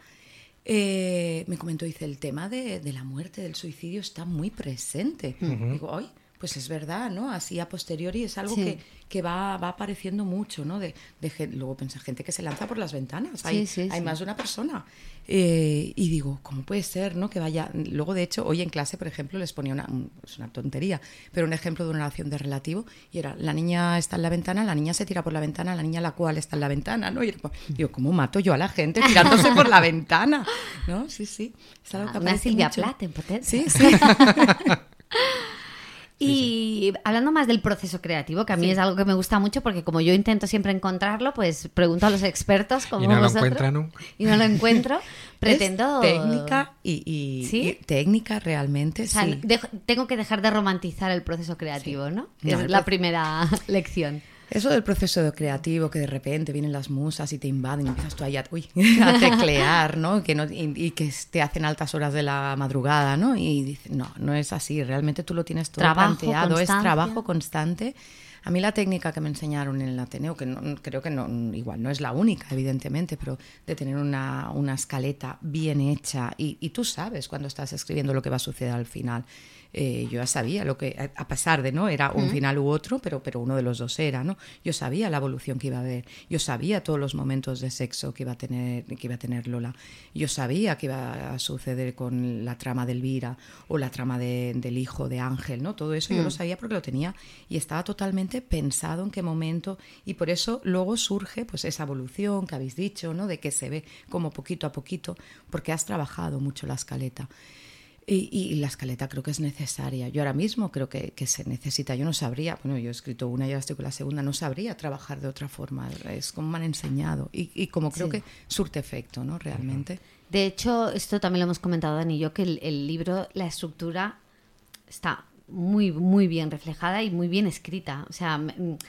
eh, me comentó, dice, el tema de, de, la muerte, del suicidio está muy presente. Digo, ay, pues es verdad, ¿no? Así a posteriori es algo que, que va, va, apareciendo mucho, ¿no? De, de, luego pensar gente que se lanza por las ventanas, hay, hay más de una persona. Eh, y digo, ¿cómo puede ser, no? Que vaya. Luego, de hecho, hoy en clase, por ejemplo, les ponía una, es una tontería, pero un ejemplo de una relación de relativo, y era, la niña está en la ventana, la niña se tira por la ventana, la niña la cual está en la ventana, ¿no? Y digo, ¿cómo mato yo a la gente tirándose por la ventana? ¿No? Sí, sí. Es algo ah, Silvia Plath en Sí, sí. Y hablando más del proceso creativo, que a mí es algo que me gusta mucho porque como yo intento siempre encontrarlo, pues pregunto a los expertos como y no lo encuentran y no lo encuentro. pretendo técnica y, técnica realmente. sí. tengo que dejar de romantizar el proceso creativo, ¿no? es la primera lección. Eso del proceso creativo, que de repente vienen las musas y te invaden y empiezas tú ahí a, teclear, ¿no? Que no y, que te hacen altas horas de la madrugada, ¿no? Y dices, no, no es así, realmente tú lo tienes todo planteado, es trabajo constante. A mí la técnica que me enseñaron en el Ateneo, que creo que no, igual no es la única, evidentemente, pero de tener una, una escaleta bien hecha y, y tú sabes cuando estás escribiendo lo que va a suceder al final. Eh, yo ya sabía lo que, a pesar de no era un final u otro, pero, pero uno de los dos era, ¿no? Yo sabía la evolución que iba a haber, yo sabía todos los momentos de sexo que iba a tener, que iba a tener Lola, yo sabía que iba a suceder con la trama de Elvira o la trama del hijo de Ángel, ¿no? Todo eso yo lo mm. sabía porque lo tenía y estaba totalmente pensado en qué momento y por eso luego surge pues esa evolución que habéis dicho, ¿no? De que se ve como poquito a poquito, porque has trabajado mucho la escaleta. Y, la escaleta creo que es necesaria. Yo ahora mismo creo que, se necesita. Yo no sabría, bueno, yo he escrito una y ahora estoy con la segunda, no sabría trabajar de otra forma. Es como me han enseñado. Y, como creo que surte efecto, ¿no? Realmente. De hecho, esto también lo hemos comentado Dani y yo, que el, libro, la estructura está muy, muy bien reflejada y muy bien escrita. O sea,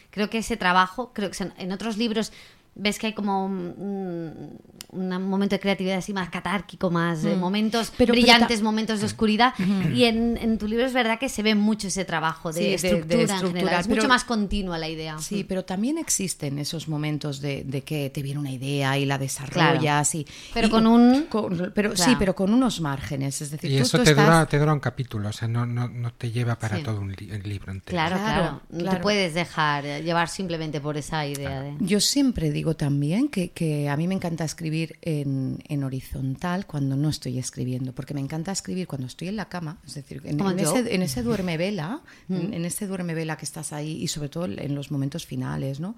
creo que ese trabajo, creo que en otros libros ves que hay como un, momento de creatividad así más catárquico, más mm. momentos brillantes, momentos de oscuridad. Y en, tu libro es verdad que se ve mucho ese trabajo de, estructura, Es mucho más continua la idea. Sí, pero también existen esos momentos de, que te viene una idea y la desarrollas. Y, pero con un... pero, Sí, pero con unos márgenes. Es decir, y eso te, dura, te dura un capítulo, o sea, no, no, no te lleva para todo un libro entero. Claro, claro. No te puedes dejar llevar simplemente por esa idea. De... Yo siempre digo digo también que, a mí me encanta escribir en, horizontal cuando no estoy escribiendo, porque me encanta escribir cuando estoy en la cama, es decir, en, ese, en ese, duerme vela, mm. en, ese duerme vela que estás ahí y sobre todo en los momentos finales, ¿no?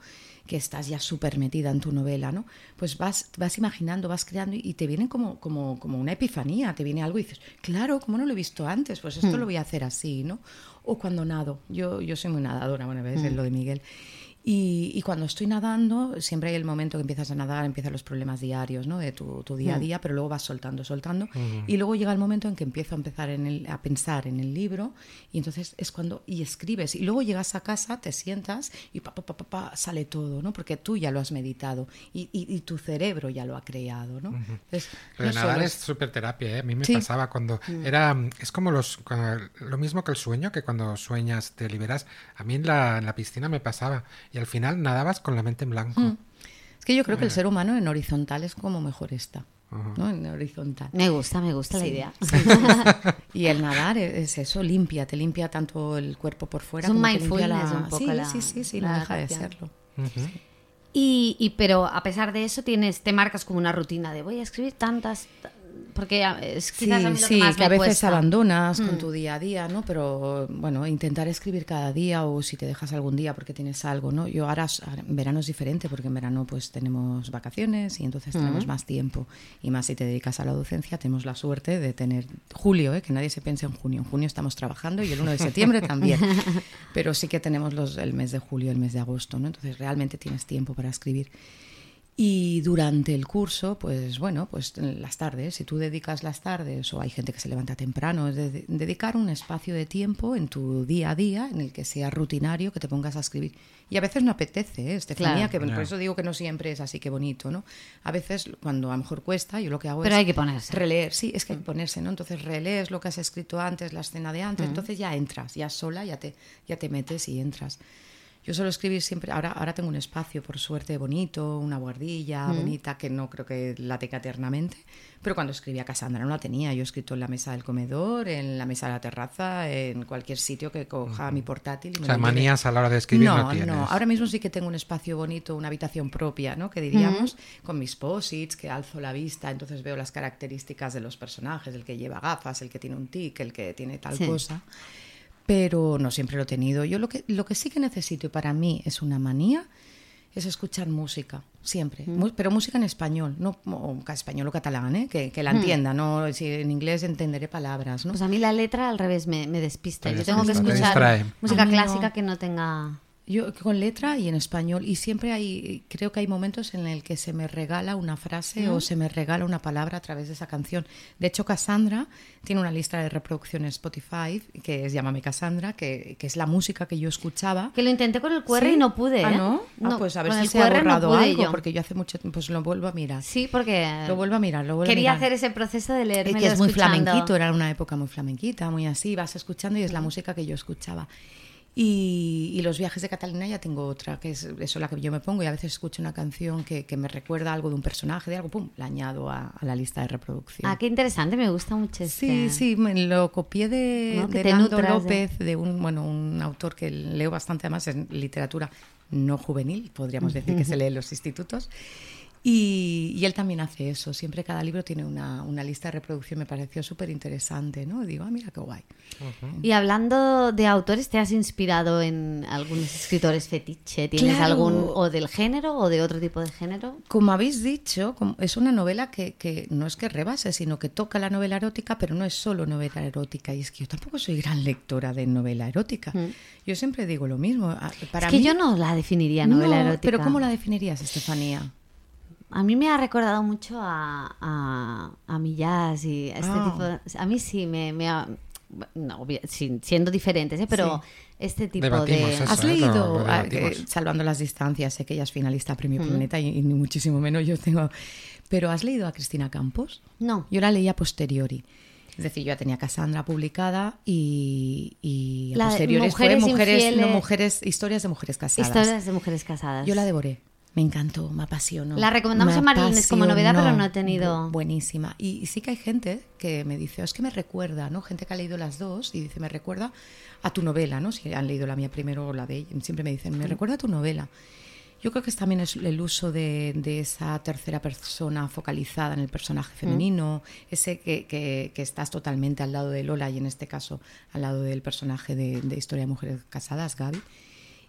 que estás ya súper metida en tu novela, ¿no? Pues vas, vas imaginando, vas creando y te viene como, como, como una epifanía, te viene algo y dices, claro, como no lo he visto antes, pues esto mm. lo voy a hacer así, ¿no? O cuando nado, yo, yo soy muy nadadora, bueno, ves, mm. lo de Miguel. Y, cuando estoy nadando, siempre hay el momento que empiezas a nadar, empiezan los problemas diarios ¿no? de tu, día a mm. día, pero luego vas soltando, soltando. Y luego llega el momento en que empiezo a empezar en el, a pensar en el libro y entonces es cuando, y escribes. Y luego llegas a casa, te sientas y pa, pa, pa, pa sale todo, ¿no? porque tú ya lo has meditado y, y, tu cerebro ya lo ha creado. ¿no? nadar es súper terapia, ¿eh? a mí me pasaba cuando mm. era, es como los, lo mismo que el sueño, que cuando sueñas te liberas. A mí en la, en la piscina me pasaba y al final nadabas con la mente en blanco. Mm. Es que yo creo que el ser humano en horizontal es como mejor está. ¿no? En horizontal. Me gusta, me gusta la idea. y el nadar es eso, limpia, te limpia tanto el cuerpo por fuera como te limpia la... sí, sí, sí, sí, no deja de serlo. y, y, pero a pesar de eso tienes, te marcas como una rutina de voy a escribir tantas, porque es quizás sí, que, a veces abandonas con mm. tu día a día, ¿no? Pero bueno, intentar escribir cada día o si te dejas algún día porque tienes algo, ¿no? Yo ahora, en verano es diferente porque en verano pues tenemos vacaciones y entonces tenemos mm. más tiempo y más si te dedicas a la docencia tenemos la suerte de tener julio, ¿eh? que nadie se piense en junio. En junio estamos trabajando y el 1 de septiembre también, pero sí que tenemos los, el mes de julio, el mes de agosto, ¿no? Entonces realmente tienes tiempo para escribir. Y durante el curso, pues bueno, pues las tardes, si tú dedicas las tardes o hay gente que se levanta temprano, es dedicar un espacio de tiempo en tu día a día en el que sea rutinario, que te pongas a escribir. Y a veces no apetece, ¿eh? Estefanía, que por eso digo que no siempre es así que bonito, ¿no? A veces cuando a lo mejor cuesta, yo lo que hago Pero hay que ponerse. releer, sí, es que hay que ponerse, ¿no? Entonces relees lo que has escrito antes, la escena de antes, entonces ya entras, ya sola, ya te, ya te metes y entras. Yo suelo escribir siempre, ahora, ahora tengo un espacio, por suerte, bonito, una guardilla mm. bonita, que no creo que la tenga eternamente, pero cuando escribía Cassandra no la tenía. Yo he escrito en la mesa del comedor, en la mesa de la terraza, en cualquier sitio que coja mi portátil. o sea, manías a la hora de escribir no, no, no, ahora mismo sí que tengo un espacio bonito, una habitación propia, ¿no? Que diríamos, con mis posits, que alzo la vista, entonces veo las características de los personajes, el que lleva gafas, el que tiene un tic, el que tiene tal cosa pero no siempre lo he tenido. Yo lo que, lo que sí que necesito, y para mí es una manía, es escuchar música, siempre. Mm. Pero música en español, no o español o catalán, ¿eh? que, que la mm. entienda. no si En inglés entenderé palabras. ¿no? Pues a mí la letra al revés me, me despista. Yo tengo que escuchar música clásica que no tenga yo con letra y en español y siempre hay, creo que hay momentos en el que se me regala una frase o se me regala una palabra a través de esa canción. De hecho, Cassandra tiene una lista de reproducción en Spotify que es Llámame Cassandra, que, que, es la música que yo escuchaba. Que lo intenté con el QR y no pude. ¿Ah, ¿eh? no? Ah, pues a ver si se ha borrado algo, porque yo hace mucho tiempo, pues lo vuelvo a mirar. Sí, porque... Lo vuelvo a mirar, lo vuelvo Quería a hacer ese proceso de leerme Que es muy flamenquito, era una época muy flamenquita, muy así, vas escuchando y es la música que yo escuchaba. Y, los viajes de Catalina ya tengo otra, que es eso la que yo me pongo y a veces escucho una canción que, me recuerda algo de un personaje, de algo, pum, la añado a, la lista de reproducción. Ah, qué interesante, me gusta mucho Sí, sí, me lo copié de, de Nando López, de... un, bueno, un autor que leo bastante además en literatura no juvenil, podríamos decir que se lee en los institutos. Y, él también hace eso. Siempre cada libro tiene una, una lista de reproducción. Me pareció súper interesante, ¿no? digo, ah, mira qué guay. Y hablando de autores, ¿te has inspirado en algunos escritores fetiche? ¿Tienes algún o del género o de otro tipo de género? Como habéis dicho, es una novela que, que, no es que rebase, sino que toca la novela erótica, pero no es solo novela erótica. Y es que yo tampoco soy gran lectora de novela erótica. Mm. Yo siempre digo lo mismo. Ah, para es que yo no la definiría novela erótica. Pero ¿cómo la definirías, Estefanía? A mí me ha recordado mucho a, a, a Millás y a este ah. tipo de, A mí sí me, me ha... No, siendo diferentes, ¿eh? pero este tipo de... ¿Has leído, ah, salvando las distancias, sé que ella es finalista Premio Planeta y, ni muchísimo menos yo tengo... Pero ¿has leído a Cristina Campos? No. Yo la leí a posteriori. Es decir, yo ya tenía Cassandra publicada y, y a posteriori fue mujeres, no, mujeres, historias de mujeres casadas. Historias de mujeres casadas. Yo la devoré. Me encantó, me apasionó. La recomendamos en Marilines como novedad, pero no he tenido. Buenísima. Y, sí que hay gente que me dice, es que me recuerda, ¿no? Gente que ha leído las dos y dice, me recuerda a tu novela, ¿no? Si han leído la mía primero o la de ella, siempre me dicen, me recuerda a tu novela. Yo creo que es también es el uso de, esa tercera persona focalizada en el personaje femenino, ese que, que, estás totalmente al lado de Lola y en este caso al lado del personaje de, de Historia de Mujeres Casadas, Gaby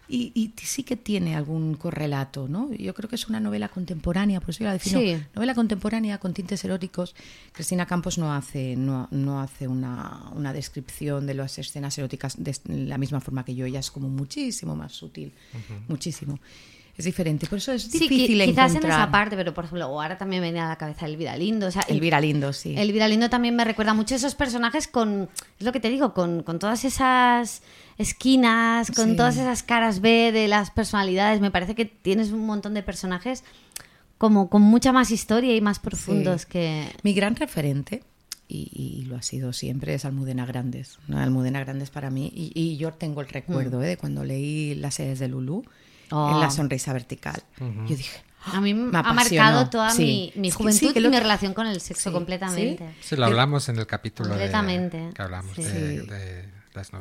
y, sí que tiene algún correlato, ¿no? Yo creo que es una novela contemporánea, por eso yo la defino novela contemporánea con tintes eróticos. Cristina Campos no hace, no, no hace una, una, descripción de las escenas eróticas de la misma forma que yo, ella es como muchísimo más sutil, muchísimo es diferente. Por eso es difícil sí, quizás en esa parte, pero por ejemplo, ahora también me viene a la cabeza Elvira Lindo. O sea, Elvira Lindo, sí. Elvira Lindo también me recuerda mucho a esos personajes con, es lo que te digo, con, con todas esas esquinas, con todas esas caras B de las personalidades. Me parece que tienes un montón de personajes como con mucha más historia y más profundos que... Mi gran referente, y, lo ha sido siempre, es Almudena Grandes. Almudena Grandes para mí, y, yo tengo el recuerdo mm. ¿eh? de cuando leí Las sedes de Lulú, en La oh. sonrisa vertical. Yo dije, a mí me ha marcado toda mi, juventud y mi relación con el sexo completamente. Sí, lo hablamos en el capítulo completamente. que hablamos de,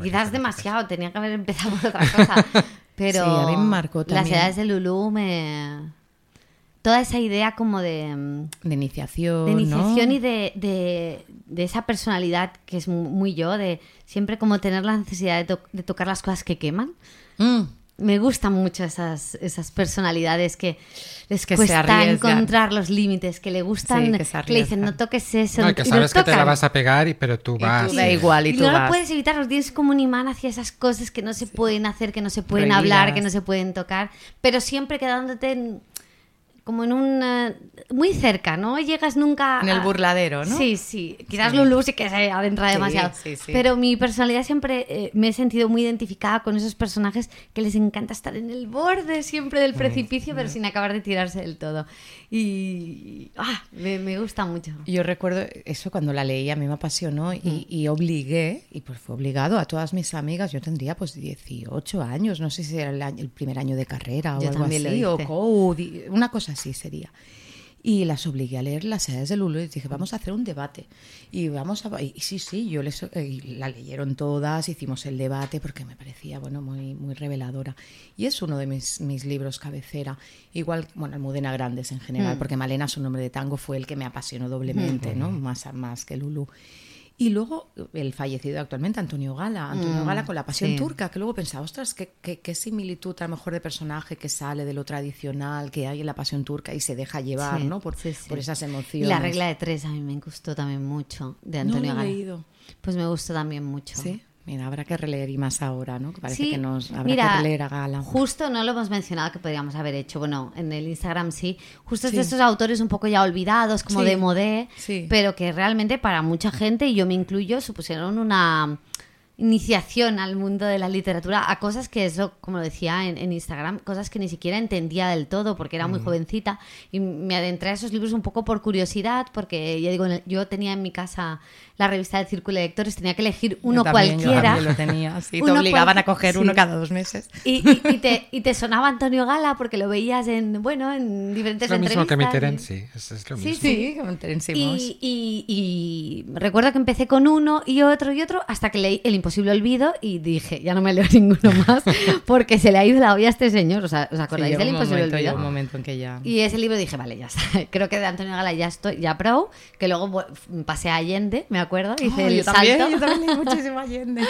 y das demasiado, tenía que haber empezado por otra cosa. Pero a mí me marcó también. Las edades de Lulú me... Toda esa idea como de... Mm, de iniciación, De iniciación y de, de, esa personalidad que es muy yo, de siempre como tener la necesidad de, tocar las cosas que queman. Mm me gustan mucho esas, esas personalidades que les cuesta encontrar los límites, que le gustan, que, le dicen no toques eso. No, que sabes que te la vas a pegar, y, pero tú vas. Y da igual, y, y tú no lo puedes evitar, tienes como un imán hacia esas cosas que no se pueden hacer, que no se pueden hablar, que no se pueden tocar, pero siempre quedándote... En, como en un... Muy cerca, ¿no? Llegas nunca... En el burladero, ¿no? Sí, sí. Quizás Lulu sí que se adentra demasiado. Pero mi personalidad siempre eh, me he sentido muy identificada con esos personajes que les encanta estar en el borde siempre del mm, precipicio, pero mm. sin acabar de tirarse del todo. Y... Ah, me, gusta mucho. Yo recuerdo eso cuando la leí, a mí me apasionó y, y, obligué, y pues fue obligado a todas mis amigas, yo tendría pues 18 años, no sé si era el, primer año de carrera o algo así, o code, una cosa así sería. Y las obligué a leer las edades de Lulu y dije, vamos a hacer un debate. Y vamos a... Y sí, sí, yo les, eh, la leyeron todas, hicimos el debate porque me parecía, bueno, muy, muy reveladora. Y es uno de mis, mis libros cabecera. Igual, bueno, Almudena Grandes en general, mm. porque Malena, su nombre de tango, fue el que me apasionó doblemente, ¿no? Más, más que Lulu. Y luego el fallecido actualmente, Antonio Gala. Antonio mm, Gala con la pasión turca, que luego pensaba, ostras, qué, qué, similitud a lo mejor de personaje que sale de lo tradicional que hay en la pasión turca y se deja llevar, ¿no? Por, por, esas emociones. La regla de tres a mí me gustó también mucho, de Antonio no Gala. Pues me gustó también mucho. Sí. Mira, habrá que releer y más ahora, ¿no? parece que nos habrá que releer a Gala. Justo no lo hemos mencionado que podríamos haber hecho. Bueno, en el Instagram sí. Justo de estos autores un poco ya olvidados, como de modé, pero que realmente para mucha gente, y yo me incluyo, supusieron una iniciación al mundo de la literatura a cosas que eso, como decía en, Instagram, cosas que ni siquiera entendía del todo porque era muy jovencita y me adentré a esos libros un poco por curiosidad porque ya digo, yo tenía en mi casa la revista del Círculo de Lectores, tenía que elegir uno cualquiera. Yo lo tenía, sí, te obligaban a coger uno cada dos meses. Y, te, y, te, sonaba Antonio Gala porque lo veías en, bueno, en diferentes es lo mismo que mi sí, es, lo mismo. Sí, y, y, recuerdo que empecé con uno y otro y otro hasta que leí El Imposible Olvido y dije, ya no me leo ninguno más porque se le ha ido la olla a este señor. O sea, ¿os acordáis del Imposible Olvido? un momento en que ya... Y ese libro dije, vale, ya está. Creo que de Antonio Gala ya estoy, ya pro, que luego pasé a Allende, me acuerdo, hice el yo también, salto. Yo también muchísimo Allende.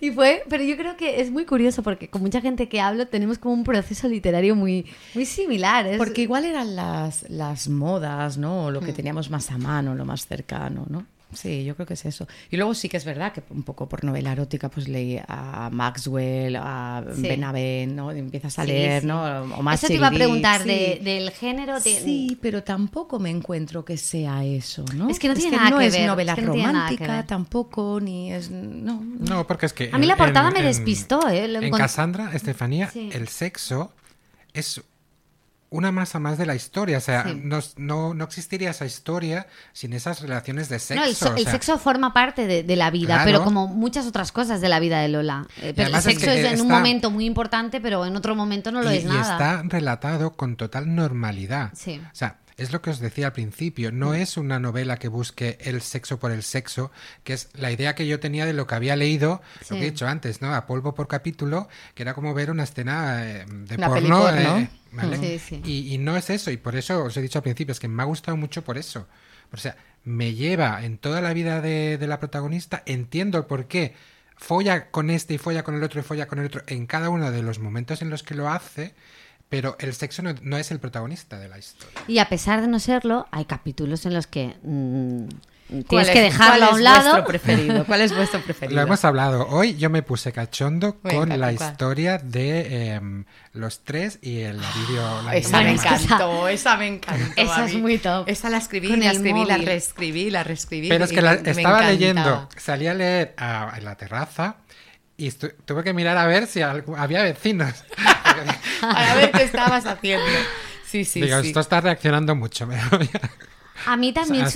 y fue, pero yo creo que es muy curioso porque con mucha gente que hablo tenemos como un proceso literario muy, muy similar. Porque igual eran las, las modas, ¿no? Lo que teníamos más a mano, lo más cercano, ¿no? Sí, yo creo que es eso. Y luego sí que es verdad que un poco por novela erótica pues leí a Maxwell, a Benavent, ¿no? Empiezas a leer, ¿no? O más Eso te iba a preguntar del género. Sí, pero tampoco me encuentro que sea eso, ¿no? Es que no tiene nada no que es novela romántica tampoco, ni es... No, no, porque es que... A mí la portada me despistó, ¿eh? en Cassandra, Estefanía, el sexo es una masa más de la historia. O sea, no, no, existiría esa historia sin esas relaciones de sexo. No, el, sexo forma parte de, la vida, pero como muchas otras cosas de la vida de Lola. Eh, pero el sexo es, en un momento muy importante, pero en otro momento no lo es nada. Y está relatado con total normalidad. Sí. O sea, es lo que os decía al principio, no es una novela que busque el sexo por el sexo, que es la idea que yo tenía de lo que había leído, lo que he dicho antes, ¿no? A polvo por capítulo, que era como ver una escena eh, de porno. Eh, y, no es eso, y por eso os he dicho al principio, es que me ha gustado mucho por eso. O sea, me lleva en toda la vida de, de la protagonista, entiendo por qué folla con este y folla con el otro y folla con el otro en cada uno de los momentos en los que lo hace, pero el sexo no, es el protagonista de la historia. Y a pesar de no serlo, hay capítulos en los que mm, tienes que dejarlo a un lado. Preferido? ¿Cuál es vuestro preferido? Lo hemos hablado. Hoy yo me puse cachondo con la historia de em, los tres y el vídeo. esa me encantó, esa me encantó. Esa es muy top. Esa la escribí, la escribí, la reescribí, la reescribí. Pero es que la, estaba leyendo, salí a leer en la terraza y tuve que mirar a ver si había vecinos. a ver qué estabas haciendo. Sí, sí, Digo, esto está reaccionando mucho. Me a mí también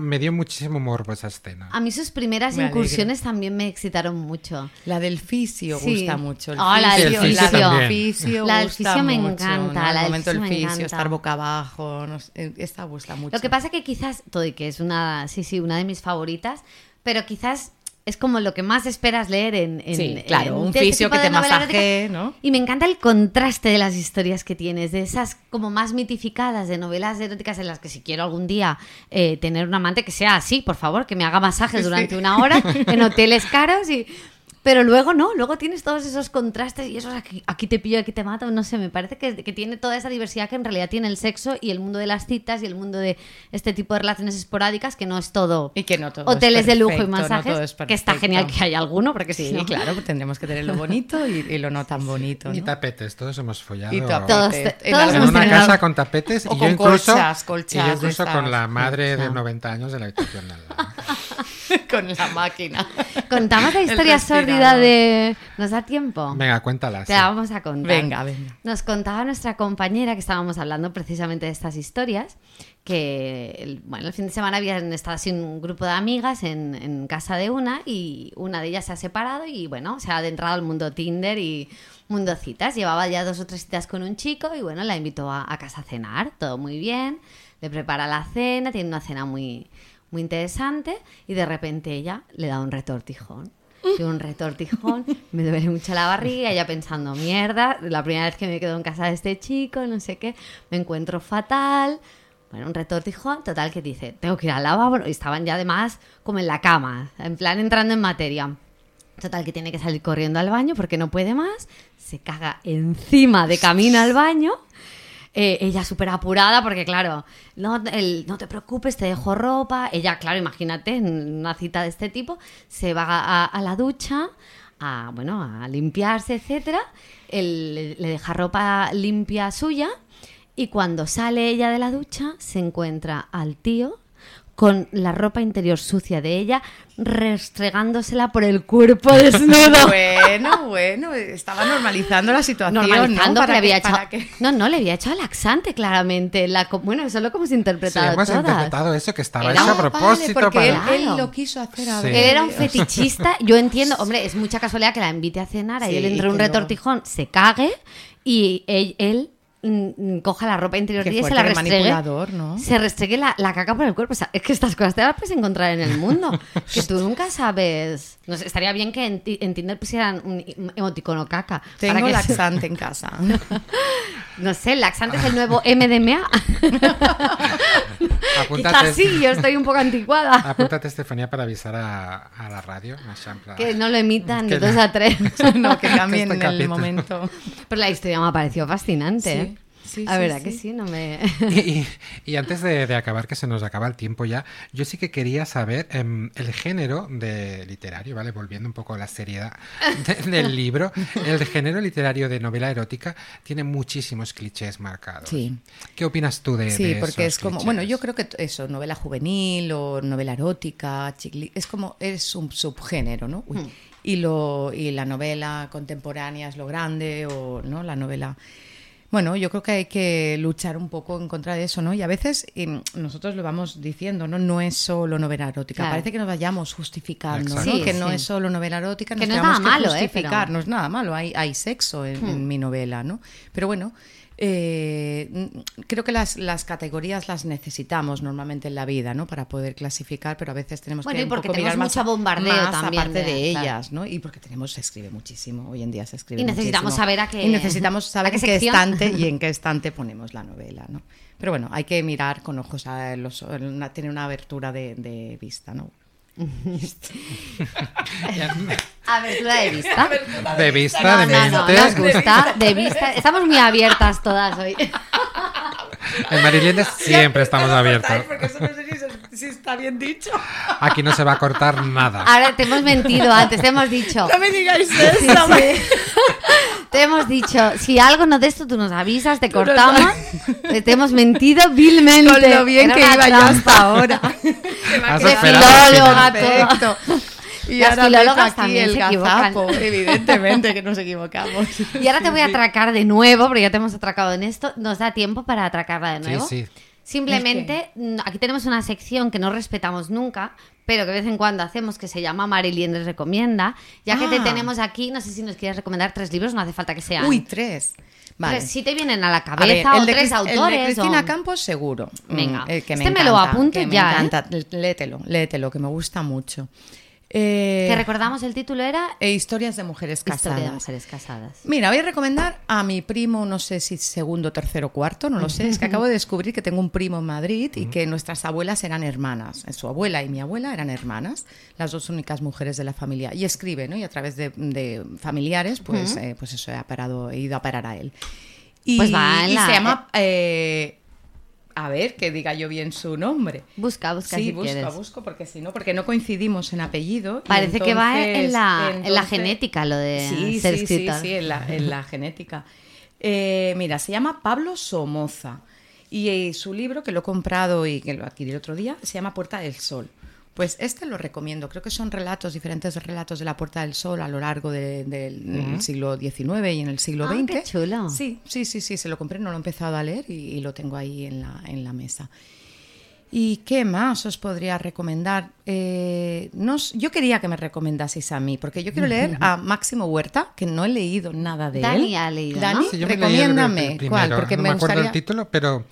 me dio muchísimo morbo esa escena. A mí sus primeras incursiones también me excitaron mucho. La del fisio gusta mucho. Ah, la del fisio. La del fisio, la del fisio me encanta. La del momento del fisio, estar boca abajo. esta gusta mucho. Lo que pasa que quizás, todo y que es una, sí, sí, una de mis favoritas, pero quizás es como lo que más esperas leer en, sí, claro, un este fisio que te masaje, ¿no? Y me encanta el contraste de las historias que tienes, de esas como más mitificadas de novelas eróticas en las que si quiero algún día eh, tener un amante que sea así, por favor, que me haga masajes durante una hora en hoteles caros y pero luego no, luego tienes todos esos contrastes y esos aquí, aquí te pillo, aquí te mato, no sé, me parece que, que, tiene toda esa diversidad que en realidad tiene el sexo y el mundo de las citas y el mundo de este tipo de relaciones esporádicas que no es todo y que no hoteles de lujo y masajes, que está genial que haya alguno, porque sí, claro, pues tendremos que tener lo bonito y, lo no tan bonito. Y tapetes, todos hemos follado. Y todos, en una casa con tapetes o y con yo incluso, colchas, y yo incluso con la madre de 90 años de la habitación con la máquina. Contamos la historia sórdida de... ¿Nos da tiempo? Venga, cuéntala. Te la vamos a contar. Venga, venga. Nos contaba nuestra compañera que estábamos hablando precisamente de estas historias, que el, bueno, el fin de semana habían estado así un grupo de amigas en, casa de una y una de ellas se ha separado y bueno, se ha adentrado al mundo Tinder y mundo citas. Llevaba ya dos o tres citas con un chico y bueno, la invitó a, a casa a cenar, todo muy bien. Le prepara la cena, tiene una cena muy muy interesante y de repente ella le da un retortijón. Y un retortijón, me duele mucho la barriga, ella pensando, mierda, la primera vez que me quedo en casa de este chico, no sé qué, me encuentro fatal. Bueno, un retortijón, total, que dice, tengo que ir al lavabo, y estaban ya además como en la cama, en plan entrando en materia. Total, que tiene que salir corriendo al baño porque no puede más, se caga encima de camino al baño eh, ella súper apurada porque, claro, no, no te preocupes, te dejo ropa. Ella, claro, imagínate, en una cita de este tipo, se va a, la ducha, a, bueno, a limpiarse, etcétera. Él le deja ropa limpia suya y cuando sale ella de la ducha se encuentra al tío con la ropa interior sucia de ella, restregándosela por el cuerpo desnudo. bueno, bueno, estaba normalizando la situación. Normalizando ¿no? que había hecho. No, no, le había hecho laxante, claramente. La, bueno, eso es lo que hemos interpretado. Sí, hemos interpretado eso, que estaba hecho a propósito. porque él, lo quiso hacer a ver. Él era un fetichista. Yo entiendo, hombre, es mucha casualidad que la invite a cenar y él entre un retortijón, se cague y él Mm, coja la ropa interior y se la restregue. ¿no? Se restregue la, caca por el cuerpo. O sea, es que estas cosas te las puedes encontrar en el mundo. que tú nunca sabes. No sé, estaría bien que en, Tinder pusieran un emoticono caca. Tengo laxante en casa. No sé, laxante es el nuevo MDMA. Apúntate. sí, yo estoy un poco anticuada. Apúntate, Estefanía, para avisar a, la radio. que no lo emitan de dos a tres. no, que cambien en el momento. Pero la historia me ha parecido fascinante. ¿eh? A ver, que sí? No me... y, antes de, acabar, que se nos acaba el tiempo ya, yo sí que quería saber em, el género de literario, ¿vale? Volviendo un poco a la seriedad del libro, el género literario de novela erótica tiene muchísimos clichés marcados. Sí. ¿Qué opinas tú de, sí, porque es como, bueno, yo creo que eso, novela juvenil o novela erótica, es como, es un subgénero, ¿no? Hmm. Y, lo, y la novela contemporánea es lo grande o, ¿no? La novela bueno, yo creo que hay que luchar un poco en contra de eso, ¿no? Y a veces nosotros lo vamos diciendo, ¿no? No es solo novela erótica. Parece que nos vayamos justificando, ¿no? que no es solo novela erótica, que no es nada malo, ¿eh? justificar. No es nada malo, hay, hay sexo en, en hmm. mi novela, ¿no? Pero bueno, eh, creo que las, las, categorías las necesitamos normalmente en la vida, ¿no? Para poder clasificar, pero a veces tenemos que un poco mirar más, bombardeo aparte de, ellas, ¿no? Y porque tenemos se escribe muchísimo, hoy en día se escribe Y necesitamos saber a qué y necesitamos saber qué, estante y en qué estante ponemos la novela, ¿no? Pero bueno, hay que mirar con ojos a los, tener una abertura de, de vista, ¿no? A ver, de vista. De vista, de mente. No, nos gusta, de vista. Estamos muy abiertas todas hoy. En Mariliendes siempre estamos abiertos. Porque eso no sé si, está bien dicho. Aquí no se va a cortar nada. Ahora te hemos mentido antes, te hemos dicho. No me digáis eso. Te hemos dicho, si algo no de esto tú nos avisas, te cortamos. Te hemos mentido vilmente. Con lo bien que iba yo hasta ahora. De filóloga, Y Las ahora filólogas también el se equivocan. gazapo, evidentemente que nos equivocamos. Y ahora te voy a atracar de nuevo, porque ya te hemos atracado en esto. ¿Nos da tiempo para atracarla de Sí, nuevo? sí. Simplemente, mm, aquí tenemos una sección que no respetamos nunca, pero que de vez en cuando hacemos, que se llama Mariliendres Recomienda. Ya que te Ah. tenemos aquí, no sé si nos quieres recomendar tres libros, no hace falta que sean. Uy, tres. Vale. Tres, si te vienen a la A ver, cabeza o tres autores. El de Cristina o- Campos, seguro. Venga. Mm, el que me Este me lo encanta, apunto que me ya, ¿eh? encanta. Léetelo, léetelo, que me gusta mucho. Eh, Que recordamos el título era e historias de mujeres casadas. Historia de mujeres casadas. Mira, voy a recomendar a mi primo, no sé si segundo, tercero, cuarto, no lo sé. Es que acabo de descubrir que tengo un primo en Madrid y que nuestras abuelas eran hermanas. Su abuela y mi abuela eran hermanas, las dos únicas mujeres de la familia. Y escribe, ¿no? Y a través de, de familiares, pues, eh, pues eso, he, parado, he ido a parar a él. Y, Pues va y la- se llama... eh, a ver, que diga yo bien su nombre. Busca, busca Sí, si busco, quieres. busco, porque si no, porque no coincidimos en apellido. Parece que va en entonces- la, en la genética lo de sí, ser sí, escritor. Sí, sí, en la, en la genética. Eh, mira, se llama Pablo Somoza y eh, su libro, que lo he comprado y que lo adquirí el otro día, se llama Puerta del Sol. Pues este lo recomiendo. Creo que son relatos, diferentes relatos de la Puerta del Sol a lo largo de- del siglo XIX y en el siglo Ah, XX. qué chulo. Sí, sí, sí, sí, se lo compré, no lo he empezado a leer y, y lo tengo ahí en la, en la mesa. ¿Y qué más os podría recomendar? Eh, no yo quería que me recomendaseis a mí, porque yo quiero leer a Máximo Huerta, que no he leído nada de Dani él. ha leído, Dani, ¿no? Sí, yo me leí el- el recomiéndame. primero. ¿Cuál? Porque no me, me acuerdo gustaría... el título, pero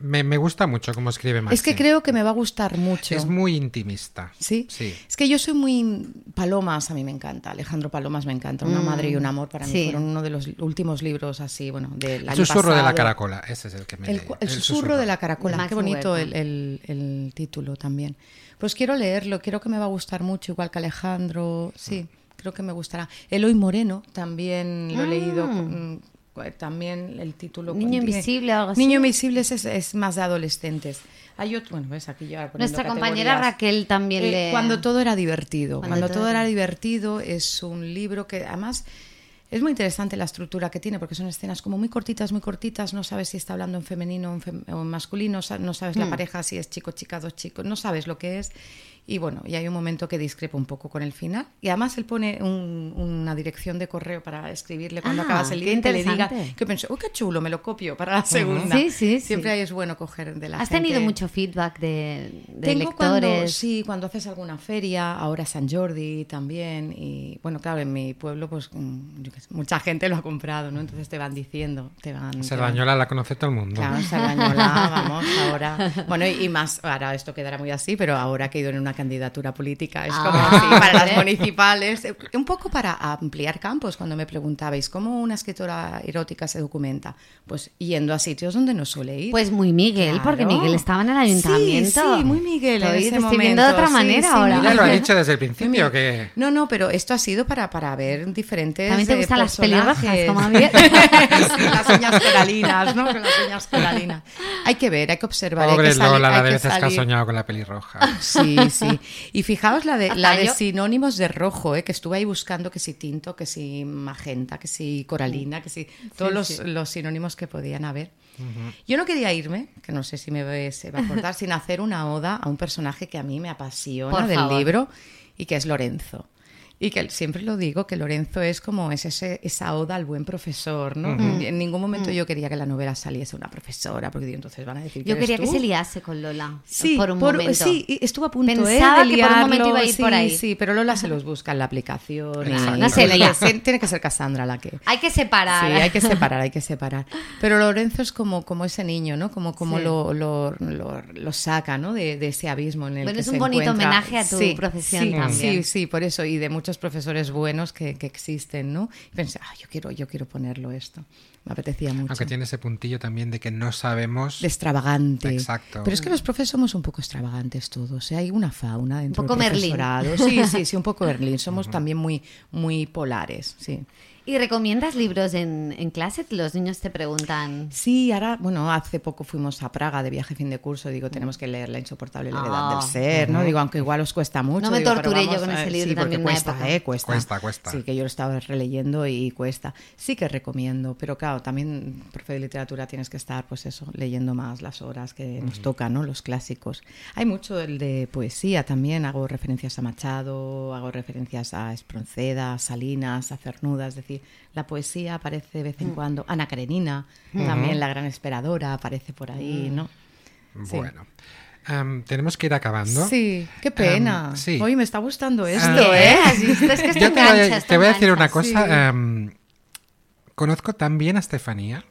me, me gusta mucho cómo escribe Maxi. Es que creo que me va a gustar mucho. Es muy intimista. ¿Sí? Sí. Es que yo soy muy... Palomas a mí me encanta, Alejandro Palomas me encanta, Una madre y un amor para mí sí. fueron uno de los últimos libros así, bueno, del El año susurro de la caracola, ese es el que me El, el susurro, de la caracola, qué bonito el, el- el título también. Pues quiero leerlo, quiero que me va a gustar mucho, igual que Alejandro, sí, creo que me gustará. Eloy Moreno también lo he leído, mm, también el título. Niño tiene- Invisible o algo así. Niño Invisible es, es- más de adolescentes. Hay otro, bueno, ves aquí ya Nuestra compañera. Raquel también Eh, le... Cuando todo era divertido. Cuando Cuando, todo todo era- divertido es un libro que además es muy interesante la estructura que tiene porque son escenas como muy cortitas, muy cortitas. No sabes si está hablando en femenino o en, fem- o en masculino. No sabes la pareja si es chico, chica, dos chicos. No sabes lo que es. Y bueno, y hay un momento que discrepa un poco con el final. Y además él pone un- una dirección de correo para escribirle cuando Ah, acabas el libro y que le diga que pensé, uy, qué chulo, me lo copio para la segunda. Sí, sí, sí. Siempre ahí es bueno coger de la ¿Has gente. tenido mucho feedback de, de Tengo cuando, lectores? sí, cuando haces alguna feria, ahora San Jordi también, y bueno, claro, en mi pueblo pues mm, yo qué sé, mucha gente lo ha comprado, ¿no? Entonces te van diciendo, te van... Cerdañola la conoce todo el mundo. Claro, Sardañola, vamos, ahora... Bueno, y, y más, ahora esto quedará muy así, pero ahora que he ido en una candidatura política, es como Ah, así, para las municipales, un poco para ampliar campos, cuando me preguntabais, ¿cómo una escritora erótica se documenta? Pues yendo a sitios donde no suele ir. Pues muy Miguel, porque Claro. Miguel estaba en el ayuntamiento. Sí, sí, muy Miguel. en Estoy- ese te estoy viendo de otra Sí, manera sí, ahora. muy Ya lo ha dicho desde el principio que... No, no, pero esto ha sido para, para ver diferentes. También te eh, gustan las pelirrojas, como a mí. Sí, las uñas coralinas, ¿no? Con las uñas coralinas. Hay que ver, hay que observar. hay Pobre que salir- Lola, la hay de que veces que ha salir. soñado con la pelirroja. Sí, sí. Y fijaos la de, Hasta la de yo. sinónimos de rojo, ¿eh? que estuve ahí buscando que si tinto, que si magenta, que si coralina, que si todos los, sí. los sinónimos que podían haber. Yo no quería irme, que no sé si me se va a acordar, sin hacer una oda a un personaje que a mí me apasiona Por del favor. libro y que es Lorenzo. Y que siempre lo digo, que Lorenzo es como es ese, esa oda al buen profesor, ¿no? En ningún momento yo quería que la novela saliese una profesora, porque digo, entonces van a decir que Yo quería que tú. se liase con Lola. Sí, por un momento. sí, estuvo a punto ¿eh? Pensaba de que por un momento iba a ir sí, por ahí. Sí, pero Lola se los busca en la aplicación. y-. No se lía. que tiene que ser Cassandra la que... Hay que separar. Sí, hay que separar, hay que separar. Pero Lorenzo es como, como ese niño, ¿no? Como, como Sí. lo, lo, lo- lo saca, ¿no? De, de ese abismo en el Bueno, que es se un bonito encuentra. homenaje a tu profesión sí, también. Sí, sí, por eso. Y de, mu- muchos profesores buenos que, existen, ¿no? Y pensé, ah, yo quiero, yo quiero ponerlo esto. Me apetecía mucho. Aunque tiene ese puntillo también de que no sabemos. De extravagante. Exacto. Pero es que los profes somos un poco extravagantes todos. ¿eh? Hay una fauna dentro un poco del profesorado. Sí, sí, sí, un poco Berlín. Somos también muy, muy polares, sí. ¿Y recomiendas libros en, en, clase? Los niños te preguntan. Sí, ahora, bueno, hace poco fuimos a Praga de viaje fin de curso. Digo, tenemos que leer La insoportable levedad del ah. ser, ¿no? Digo, aunque igual os cuesta mucho. No me digo, torturé yo con ese libro sí, también. Cuesta, eh, cuesta. Cuesta, cuesta. Sí, que yo lo estaba releyendo y cuesta. Sí que recomiendo, pero claro, también, profe de literatura, tienes que estar, pues eso, leyendo más las horas que nos tocan, ¿no? Los clásicos. Hay mucho el de poesía también. Hago referencias a Machado, hago referencias a Espronceda, a Salinas, a Cernuda, es decir la poesía aparece de vez en mm. cuando. Ana Karenina, también la gran esperadora, aparece por ahí, mm. ¿no? Bueno. tenemos que ir acabando. Sí, qué pena. sí. Hoy me está gustando esto, ¿eh? Es que Yo te, voy, a decir una cosa. conozco tan bien a Estefanía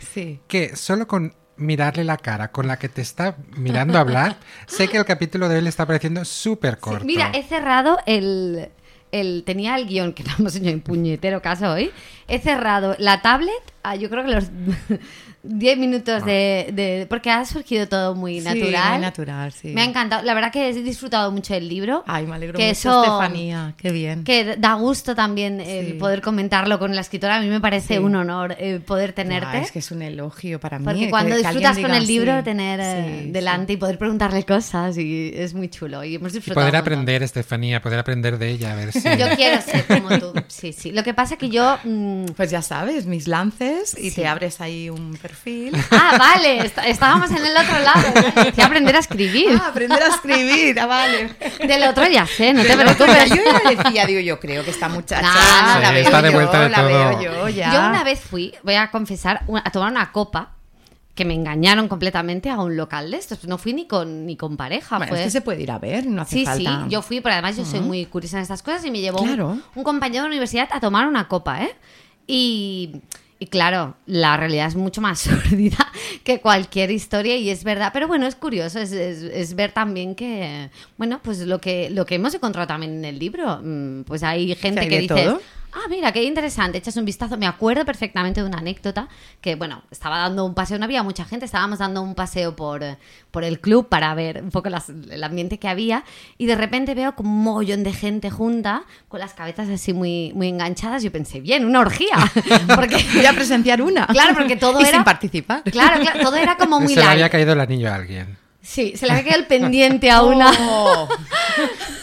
sí. que solo con mirarle la cara con la que te está mirando hablar, sé que el capítulo de él está pareciendo súper corto. mira, he cerrado el, el, tenía el guion, que hecho en puñetero caso hoy, he cerrado la tablet, ah, yo creo que los 10 minutos de, Porque ha surgido todo muy natural. Muy natural, sí. Me ha encantado. La verdad que he disfrutado mucho del libro. Ay, me alegro mucho, Estefanía. Qué bien. Que da gusto también el poder comentarlo con la escritora. A mí me parece un honor eh, poder tenerte. es que es un elogio para mí. Porque cuando disfrutas con el libro, tener eh, delante y poder preguntarle cosas y es muy chulo. Y hemos disfrutado. poder aprender, Estefanía, poder aprender de ella, a ver si... Yo quiero ser como tú. Sí, sí. Lo que pasa es que yo... Mm, pues ya sabes, mis lances y te abres ahí un perfil. Ah, vale, estábamos en el otro lado. Que aprender a escribir. Ah, aprender a escribir, ah, vale. Del otro ya sé, no te preocupes. Yo ya decía, digo, yo creo que esta muchacha la veo está de vuelta de todo. yo, ya. yo una vez fui, voy a confesar, a tomar una copa que me engañaron completamente a un local de estos. No fui ni con, ni con pareja. Bueno, es que se puede ir a ver, no hace sí, falta. Sí, yo fui, pero además yo soy muy curiosa en estas cosas y me llevó un, un, compañero de la universidad a tomar una copa, ¿eh? Y y claro, la realidad es mucho más sórdida que cualquier historia y es verdad. Pero bueno, es curioso, es, es, ver también que, bueno, pues lo que, lo que hemos encontrado también en el libro, mm, pues hay gente que dice... Ah, mira, qué interesante, echas un vistazo. Me acuerdo perfectamente de una anécdota que, bueno, estaba dando un paseo, no había mucha gente, estábamos dando un paseo por, por el club para ver un poco el ambiente que había y de repente veo como un mollón de gente junta con las cabezas así muy, muy enganchadas. Yo pensé, bien, una orgía. Porque, Voy a presenciar una. Claro, porque todo y era... sin participar. Claro, claro, todo era como muy Se le había caído el anillo a alguien. Sí, se le había caído el pendiente a una. Oh.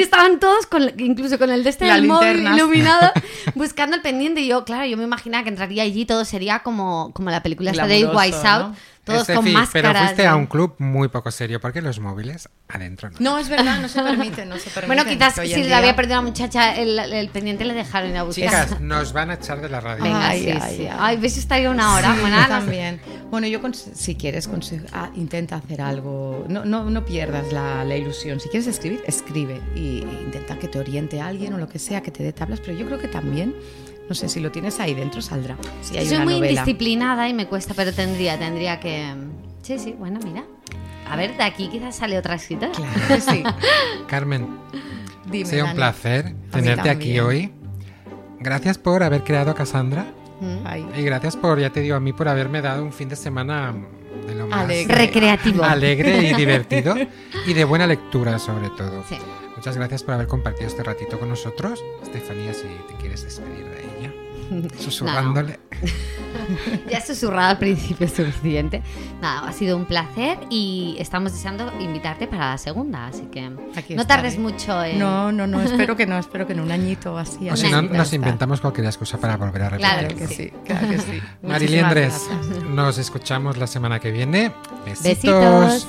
y estaban todos, con, incluso con el de este del móvil iluminado, buscando el pendiente. Y yo, claro, yo me imaginaba que entraría allí todo sería como, como la película esta de Wise Out. Todos con máscaras. Pero fuiste a un club muy poco serio, porque los móviles adentro no. No, es verdad, no se permite, no se permite. Bueno, quizás si le había perdido a la muchacha el, pendiente le dejaron ir a buscar. Chicas, nos van a echar de la radio. Venga, ay, sí, ay, sí. Ay, ves estaría una hora. Sí, también. Bueno, yo si quieres, ah, intenta hacer algo. No, no, no pierdas la, la, ilusión. Si quieres escribir, escribe. Y, e intenta que te oriente a alguien o lo que sea, que te dé tablas. Pero yo creo que también no sé, si lo tienes ahí dentro saldrá. Si hay Soy muy indisciplinada y me cuesta, pero tendría, tendría que... Sí, sí, bueno, mira. A ver, de aquí quizás sale otra escritora. Claro sí. Carmen, Dime, sea un placer tenerte aquí hoy. Gracias por haber creado a Cassandra. Mm. Y gracias por, ya te digo, a mí por haberme dado un fin de semana de lo más recreativo. Alegre y divertido. y de buena lectura, sobre todo. Sí. Muchas gracias por haber compartido este ratito con nosotros. Estefanía, si te quieres despedir de susurrándole. ya he susurrado al principio suficiente. Nada, ha sido un placer y estamos deseando invitarte para la segunda, así que no tardes mucho en... No, no, no, espero que no, espero que en un añito así. O si no, nos inventamos cualquier excusa para volver a repetir. Claro que sí, claro que sí. Mariliendres, nos escuchamos la semana que viene. Besitos.